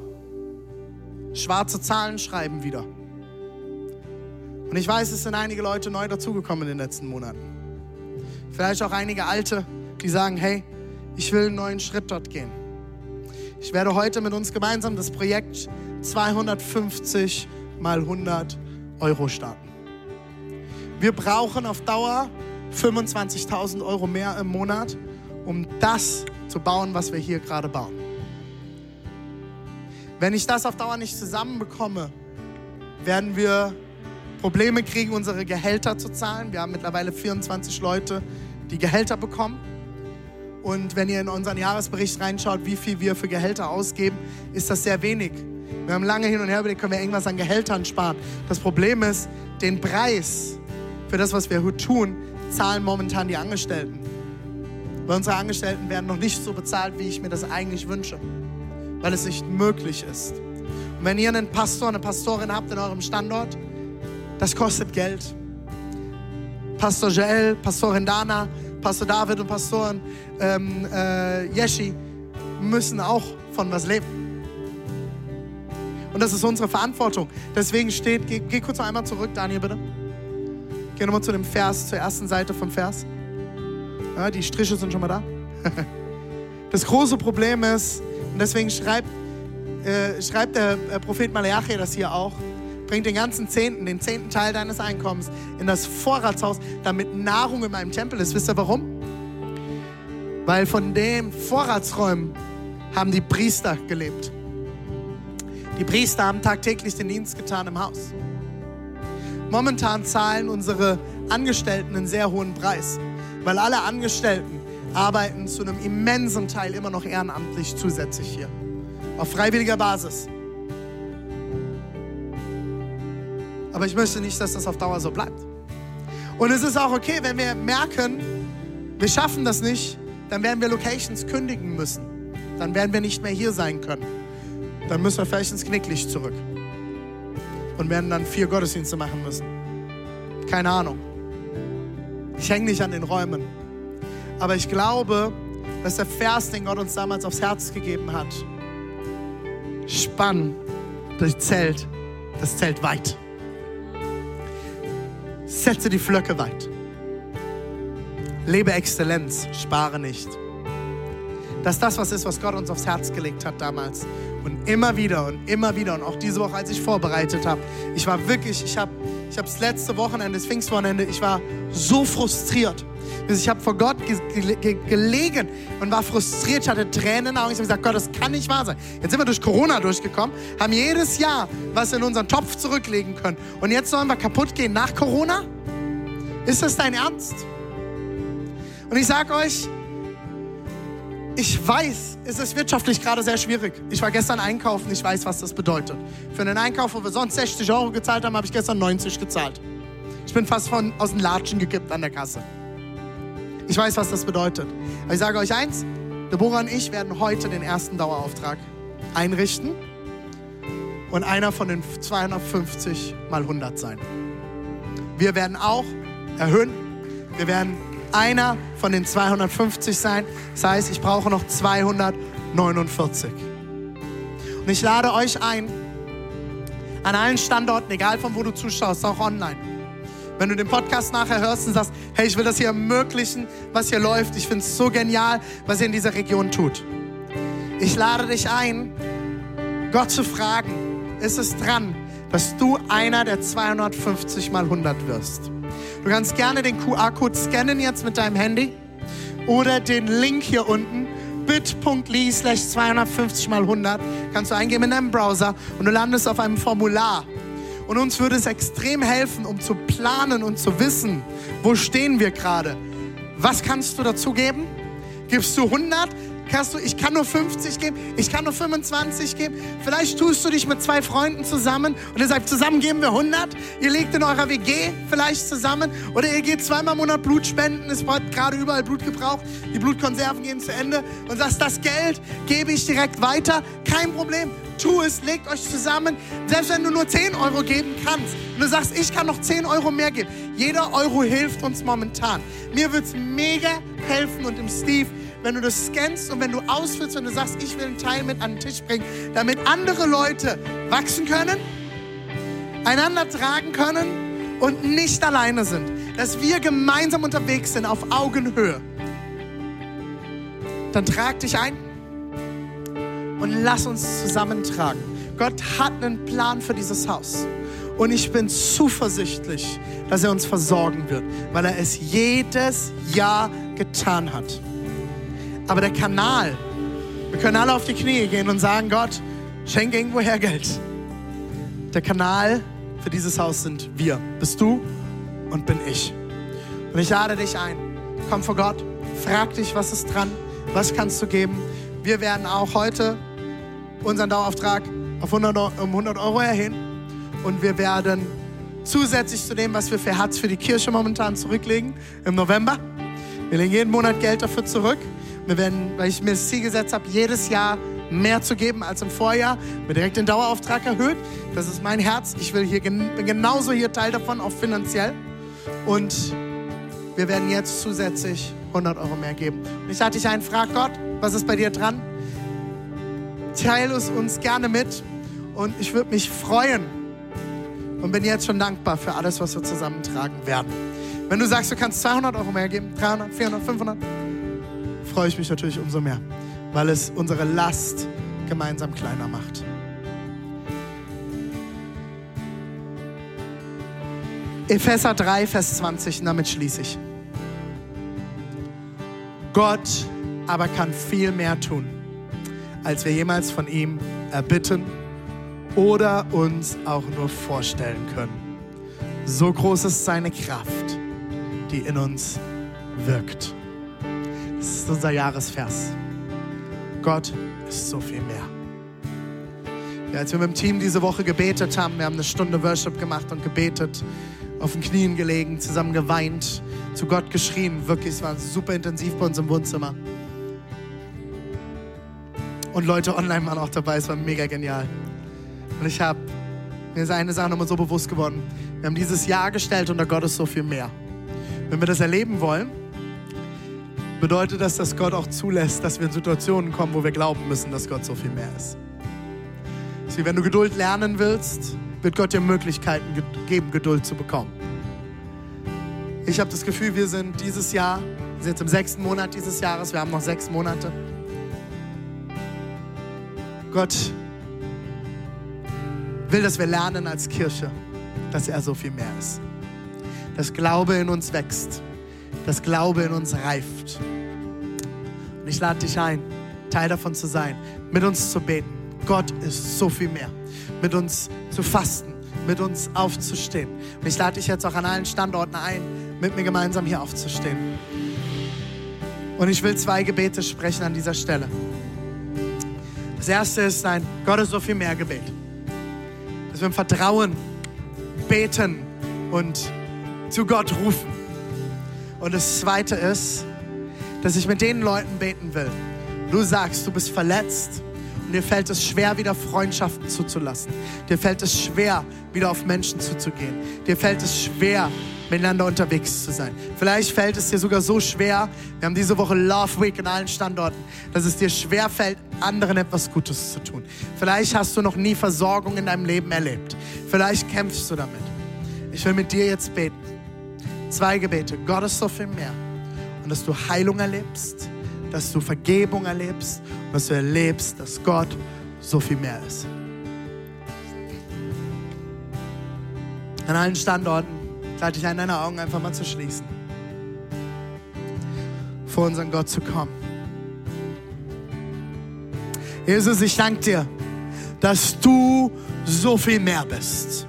schwarze Zahlen schreiben wieder. Und ich weiß, es sind einige Leute neu dazugekommen in den letzten Monaten. Vielleicht auch einige alte, die sagen, hey, ich will einen neuen Schritt dort gehen. Ich werde heute mit uns gemeinsam das Projekt 250 mal 100 Euro starten. Wir brauchen auf Dauer 25.000 Euro mehr im Monat, um das zu bauen, was wir hier gerade bauen. Wenn ich das auf Dauer nicht zusammenbekomme, werden wir Probleme kriegen, unsere Gehälter zu zahlen. Wir haben mittlerweile 24 Leute, die Gehälter bekommen. Und wenn ihr in unseren Jahresbericht reinschaut, wie viel wir für Gehälter ausgeben, ist das sehr wenig. Wir haben lange hin und her überlegt, können wir irgendwas an Gehältern sparen. Das Problem ist, den Preis für das, was wir tun, zahlen momentan die Angestellten. Weil unsere Angestellten werden noch nicht so bezahlt, wie ich mir das eigentlich wünsche. Weil es nicht möglich ist. Und wenn ihr einen Pastor, eine Pastorin habt in eurem Standort, das kostet Geld. Pastor Joel, Pastorin Dana, Pastor David und Pastorin ähm, äh, Yeshi müssen auch von was leben. Und das ist unsere Verantwortung. Deswegen steht, geh, geh kurz noch einmal zurück, Daniel, bitte. Geh nochmal zu dem Vers, zur ersten Seite vom Vers. Ja, die Striche sind schon mal da. Das große Problem ist, und deswegen schreibt, äh, schreibt der äh, Prophet Malachi das hier auch, bring den ganzen Zehnten, den zehnten Teil deines Einkommens in das Vorratshaus, damit Nahrung in meinem Tempel ist. Wisst ihr warum? Weil von den Vorratsräumen haben die Priester gelebt. Die Priester haben tagtäglich den Dienst getan im Haus. Momentan zahlen unsere Angestellten einen sehr hohen Preis, weil alle Angestellten arbeiten zu einem immensen Teil immer noch ehrenamtlich zusätzlich hier. Auf freiwilliger Basis. Aber ich möchte nicht, dass das auf Dauer so bleibt. Und es ist auch okay, wenn wir merken, wir schaffen das nicht, dann werden wir Locations kündigen müssen. Dann werden wir nicht mehr hier sein können. Dann müssen wir vielleicht ins Knicklicht zurück und werden dann vier Gottesdienste machen müssen. Keine Ahnung. Ich hänge nicht an den Räumen. Aber ich glaube, dass der Vers, den Gott uns damals aufs Herz gegeben hat, spann das Zelt, das Zelt weit. Setze die Flöcke weit. Lebe Exzellenz, spare nicht. Dass das was ist, was Gott uns aufs Herz gelegt hat damals. Und immer wieder und immer wieder und auch diese Woche, als ich vorbereitet habe, ich war wirklich, ich habe ich habe das letzte Wochenende, das Pfingstwochenende, ich war so frustriert. Ich habe vor Gott ge ge gelegen und war frustriert. Ich hatte Tränen in den Augen. Ich habe gesagt, Gott, das kann nicht wahr sein. Jetzt sind wir durch Corona durchgekommen, haben jedes Jahr was in unseren Topf zurücklegen können. Und jetzt sollen wir kaputt gehen nach Corona? Ist das dein Ernst? Und ich sage euch, ich weiß, es ist wirtschaftlich gerade sehr schwierig. Ich war gestern einkaufen, ich weiß, was das bedeutet. Für einen Einkauf, wo wir sonst 60 Euro gezahlt haben, habe ich gestern 90 gezahlt. Ich bin fast von, aus den Latschen gekippt an der Kasse. Ich weiß, was das bedeutet. Aber ich sage euch eins, Deborah und ich werden heute den ersten Dauerauftrag einrichten und einer von den 250 mal 100 sein. Wir werden auch erhöhen. Wir werden einer von den 250 sein. Das heißt, ich brauche noch 249. Und ich lade euch ein, an allen Standorten, egal von wo du zuschaust, auch online. Wenn du den Podcast nachher hörst und sagst, hey, ich will das hier ermöglichen, was hier läuft. Ich finde es so genial, was ihr in dieser Region tut. Ich lade dich ein, Gott zu fragen, ist es dran, dass du einer der 250 mal 100 wirst? Du kannst gerne den QR-Code scannen jetzt mit deinem Handy oder den Link hier unten bit.ly slash 250 mal 100 kannst du eingeben in deinem Browser und du landest auf einem Formular. Und uns würde es extrem helfen, um zu planen und zu wissen, wo stehen wir gerade. Was kannst du dazu geben? Gibst du 100? Kannst du, ich kann nur 50 geben, ich kann nur 25 geben. Vielleicht tust du dich mit zwei Freunden zusammen und ihr sagt, zusammen geben wir 100. Ihr legt in eurer WG vielleicht zusammen oder ihr geht zweimal im Monat Blut spenden. Es wird gerade überall Blut gebraucht. Die Blutkonserven gehen zu Ende und sagst, das Geld gebe ich direkt weiter. Kein Problem. Tu es, legt euch zusammen. Selbst wenn du nur 10 Euro geben kannst und du sagst, ich kann noch 10 Euro mehr geben. Jeder Euro hilft uns momentan. Mir wird es mega helfen und im Steve wenn du das scannst und wenn du ausfüllst, wenn du sagst, ich will einen Teil mit an den Tisch bringen, damit andere Leute wachsen können, einander tragen können und nicht alleine sind. Dass wir gemeinsam unterwegs sind auf Augenhöhe. Dann trag dich ein und lass uns zusammentragen. Gott hat einen Plan für dieses Haus. Und ich bin zuversichtlich, dass er uns versorgen wird, weil er es jedes Jahr getan hat. Aber der Kanal, wir können alle auf die Knie gehen und sagen, Gott, schenke irgendwoher Geld. Der Kanal für dieses Haus sind wir. Bist du und bin ich. Und ich lade dich ein. Komm vor Gott, frag dich, was ist dran, was kannst du geben. Wir werden auch heute unseren Dauerauftrag auf 100, um 100 Euro erhöhen und wir werden zusätzlich zu dem, was wir für Herz für die Kirche momentan zurücklegen, im November, wir legen jeden Monat Geld dafür zurück. Wir werden, weil ich mir das Ziel gesetzt habe, jedes Jahr mehr zu geben als im Vorjahr, mir direkt den Dauerauftrag erhöht. Das ist mein Herz. Ich will hier bin genauso hier Teil davon, auch finanziell. Und wir werden jetzt zusätzlich 100 Euro mehr geben. Und ich hatte dich ein, frag Gott, was ist bei dir dran? Teile es uns gerne mit und ich würde mich freuen und bin jetzt schon dankbar für alles, was wir zusammentragen werden. Wenn du sagst, du kannst 200 Euro mehr geben, 300, 400, 500, freue ich mich natürlich umso mehr, weil es unsere Last gemeinsam kleiner macht. Epheser 3, Vers 20, und damit schließe ich. Gott aber kann viel mehr tun, als wir jemals von ihm erbitten oder uns auch nur vorstellen können. So groß ist seine Kraft, die in uns wirkt. Das ist unser Jahresvers. Gott ist so viel mehr. Ja, als wir mit dem Team diese Woche gebetet haben, wir haben eine Stunde Worship gemacht und gebetet, auf den Knien gelegen, zusammen geweint, zu Gott geschrien. Wirklich, es war super intensiv bei uns im Wohnzimmer. Und Leute online waren auch dabei, es war mega genial. Und ich habe mir ist eine Sache nochmal so bewusst geworden. Wir haben dieses Jahr gestellt unter Gott ist so viel mehr. Wenn wir das erleben wollen, bedeutet das, dass Gott auch zulässt, dass wir in Situationen kommen, wo wir glauben müssen, dass Gott so viel mehr ist. wie wenn du Geduld lernen willst, wird Gott dir Möglichkeiten geben, Geduld zu bekommen. Ich habe das Gefühl, wir sind dieses Jahr, wir sind jetzt im sechsten Monat dieses Jahres, wir haben noch sechs Monate. Gott will, dass wir lernen als Kirche, dass er so viel mehr ist. Dass Glaube in uns wächst dass Glaube in uns reift. Und ich lade dich ein, Teil davon zu sein, mit uns zu beten. Gott ist so viel mehr. Mit uns zu fasten, mit uns aufzustehen. Und ich lade dich jetzt auch an allen Standorten ein, mit mir gemeinsam hier aufzustehen. Und ich will zwei Gebete sprechen an dieser Stelle. Das erste ist ein Gott ist so viel mehr Gebet. Dass wir im Vertrauen beten und zu Gott rufen. Und das Zweite ist, dass ich mit den Leuten beten will. Du sagst, du bist verletzt und dir fällt es schwer, wieder Freundschaften zuzulassen. Dir fällt es schwer, wieder auf Menschen zuzugehen. Dir fällt es schwer, miteinander unterwegs zu sein. Vielleicht fällt es dir sogar so schwer, wir haben diese Woche Love Week in allen Standorten, dass es dir schwer fällt, anderen etwas Gutes zu tun. Vielleicht hast du noch nie Versorgung in deinem Leben erlebt. Vielleicht kämpfst du damit. Ich will mit dir jetzt beten. Zwei Gebete. Gott ist so viel mehr. Und dass du Heilung erlebst, dass du Vergebung erlebst und dass du erlebst, dass Gott so viel mehr ist. An allen Standorten lade ich ein, deine Augen einfach mal zu schließen. Vor unseren Gott zu kommen. Jesus, ich danke dir, dass du so viel mehr bist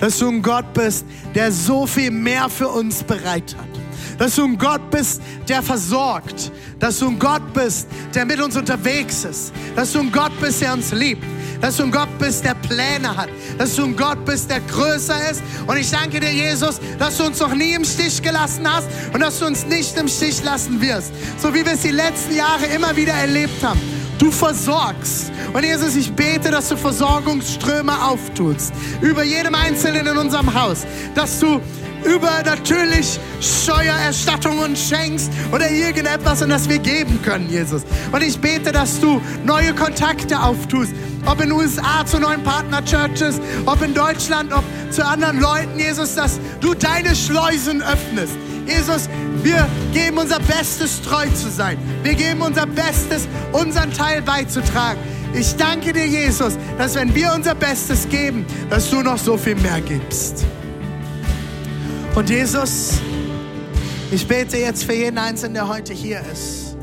dass du ein Gott bist, der so viel mehr für uns bereit hat. dass du ein Gott bist, der versorgt, dass du ein Gott bist, der mit uns unterwegs ist, dass du ein Gott bist, der uns liebt, dass du ein Gott bist, der Pläne hat, dass du ein Gott bist, der größer ist. Und ich danke dir, Jesus, dass du uns noch nie im Stich gelassen hast und dass du uns nicht im Stich lassen wirst, so wie wir es die letzten Jahre immer wieder erlebt haben. Du versorgst. Und Jesus, ich bete, dass du Versorgungsströme auftust. Über jedem Einzelnen in unserem Haus. Dass du übernatürlich Steuererstattungen schenkst oder irgendetwas, und das wir geben können, Jesus. Und ich bete, dass du neue Kontakte auftust. Ob in USA zu neuen Partner-Churches, ob in Deutschland, ob zu anderen Leuten, Jesus, dass du deine Schleusen öffnest. Jesus, wir geben unser Bestes, treu zu sein. Wir geben unser Bestes, unseren Teil beizutragen. Ich danke dir, Jesus, dass wenn wir unser Bestes geben, dass du noch so viel mehr gibst. Und Jesus, ich bete jetzt für jeden Einzelnen, der heute hier ist.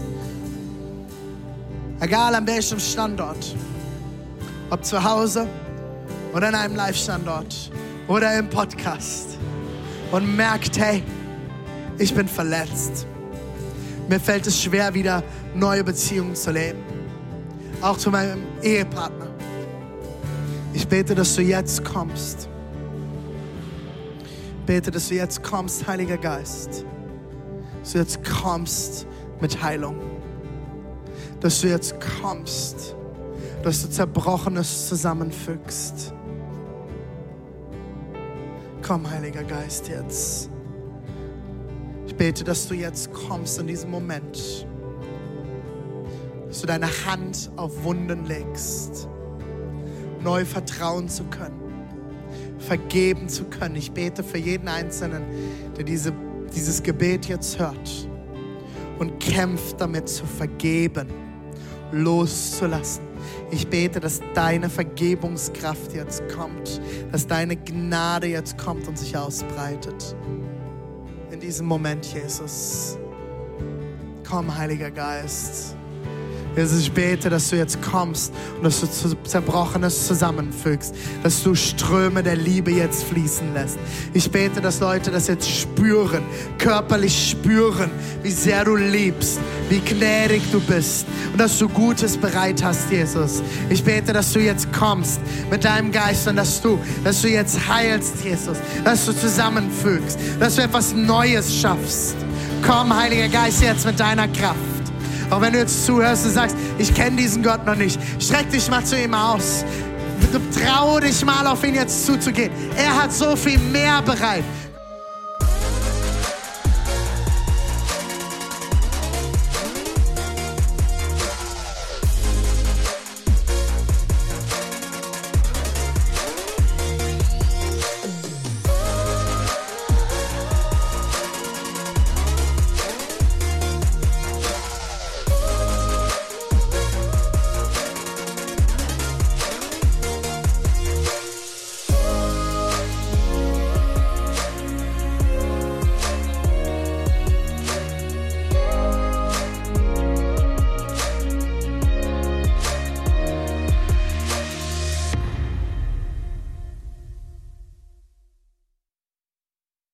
Egal an welchem Standort, ob zu Hause oder in einem Live-Standort oder im Podcast und merkt, hey, ich bin verletzt. Mir fällt es schwer, wieder neue Beziehungen zu leben. Auch zu meinem Ehepartner. Ich bete, dass du jetzt kommst. Ich bete, dass du jetzt kommst, Heiliger Geist. Dass du jetzt kommst mit Heilung. Dass du jetzt kommst, dass du Zerbrochenes zusammenfügst. Komm, Heiliger Geist, jetzt. Ich bete, dass du jetzt kommst in diesem Moment. Dass du deine Hand auf Wunden legst. Neu vertrauen zu können. Vergeben zu können. Ich bete für jeden Einzelnen, der diese, dieses Gebet jetzt hört und kämpft damit zu vergeben, loszulassen. Ich bete, dass deine Vergebungskraft jetzt kommt, dass deine Gnade jetzt kommt und sich ausbreitet diesem Moment, Jesus. Komm, Heiliger Geist. Jesus, ich bete, dass du jetzt kommst und dass du Zerbrochenes zusammenfügst, dass du Ströme der Liebe jetzt fließen lässt. Ich bete, dass Leute das jetzt spüren, körperlich spüren, wie sehr du liebst, wie gnädig du bist und dass du Gutes bereit hast, Jesus. Ich bete, dass du jetzt kommst mit deinem Geist und dass du, dass du jetzt heilst, Jesus, dass du zusammenfügst, dass du etwas Neues schaffst. Komm, Heiliger Geist, jetzt mit deiner Kraft. Auch wenn du jetzt zuhörst und sagst, ich kenne diesen Gott noch nicht, streck dich mal zu ihm aus. Trau dich mal auf ihn jetzt zuzugehen. Er hat so viel mehr bereit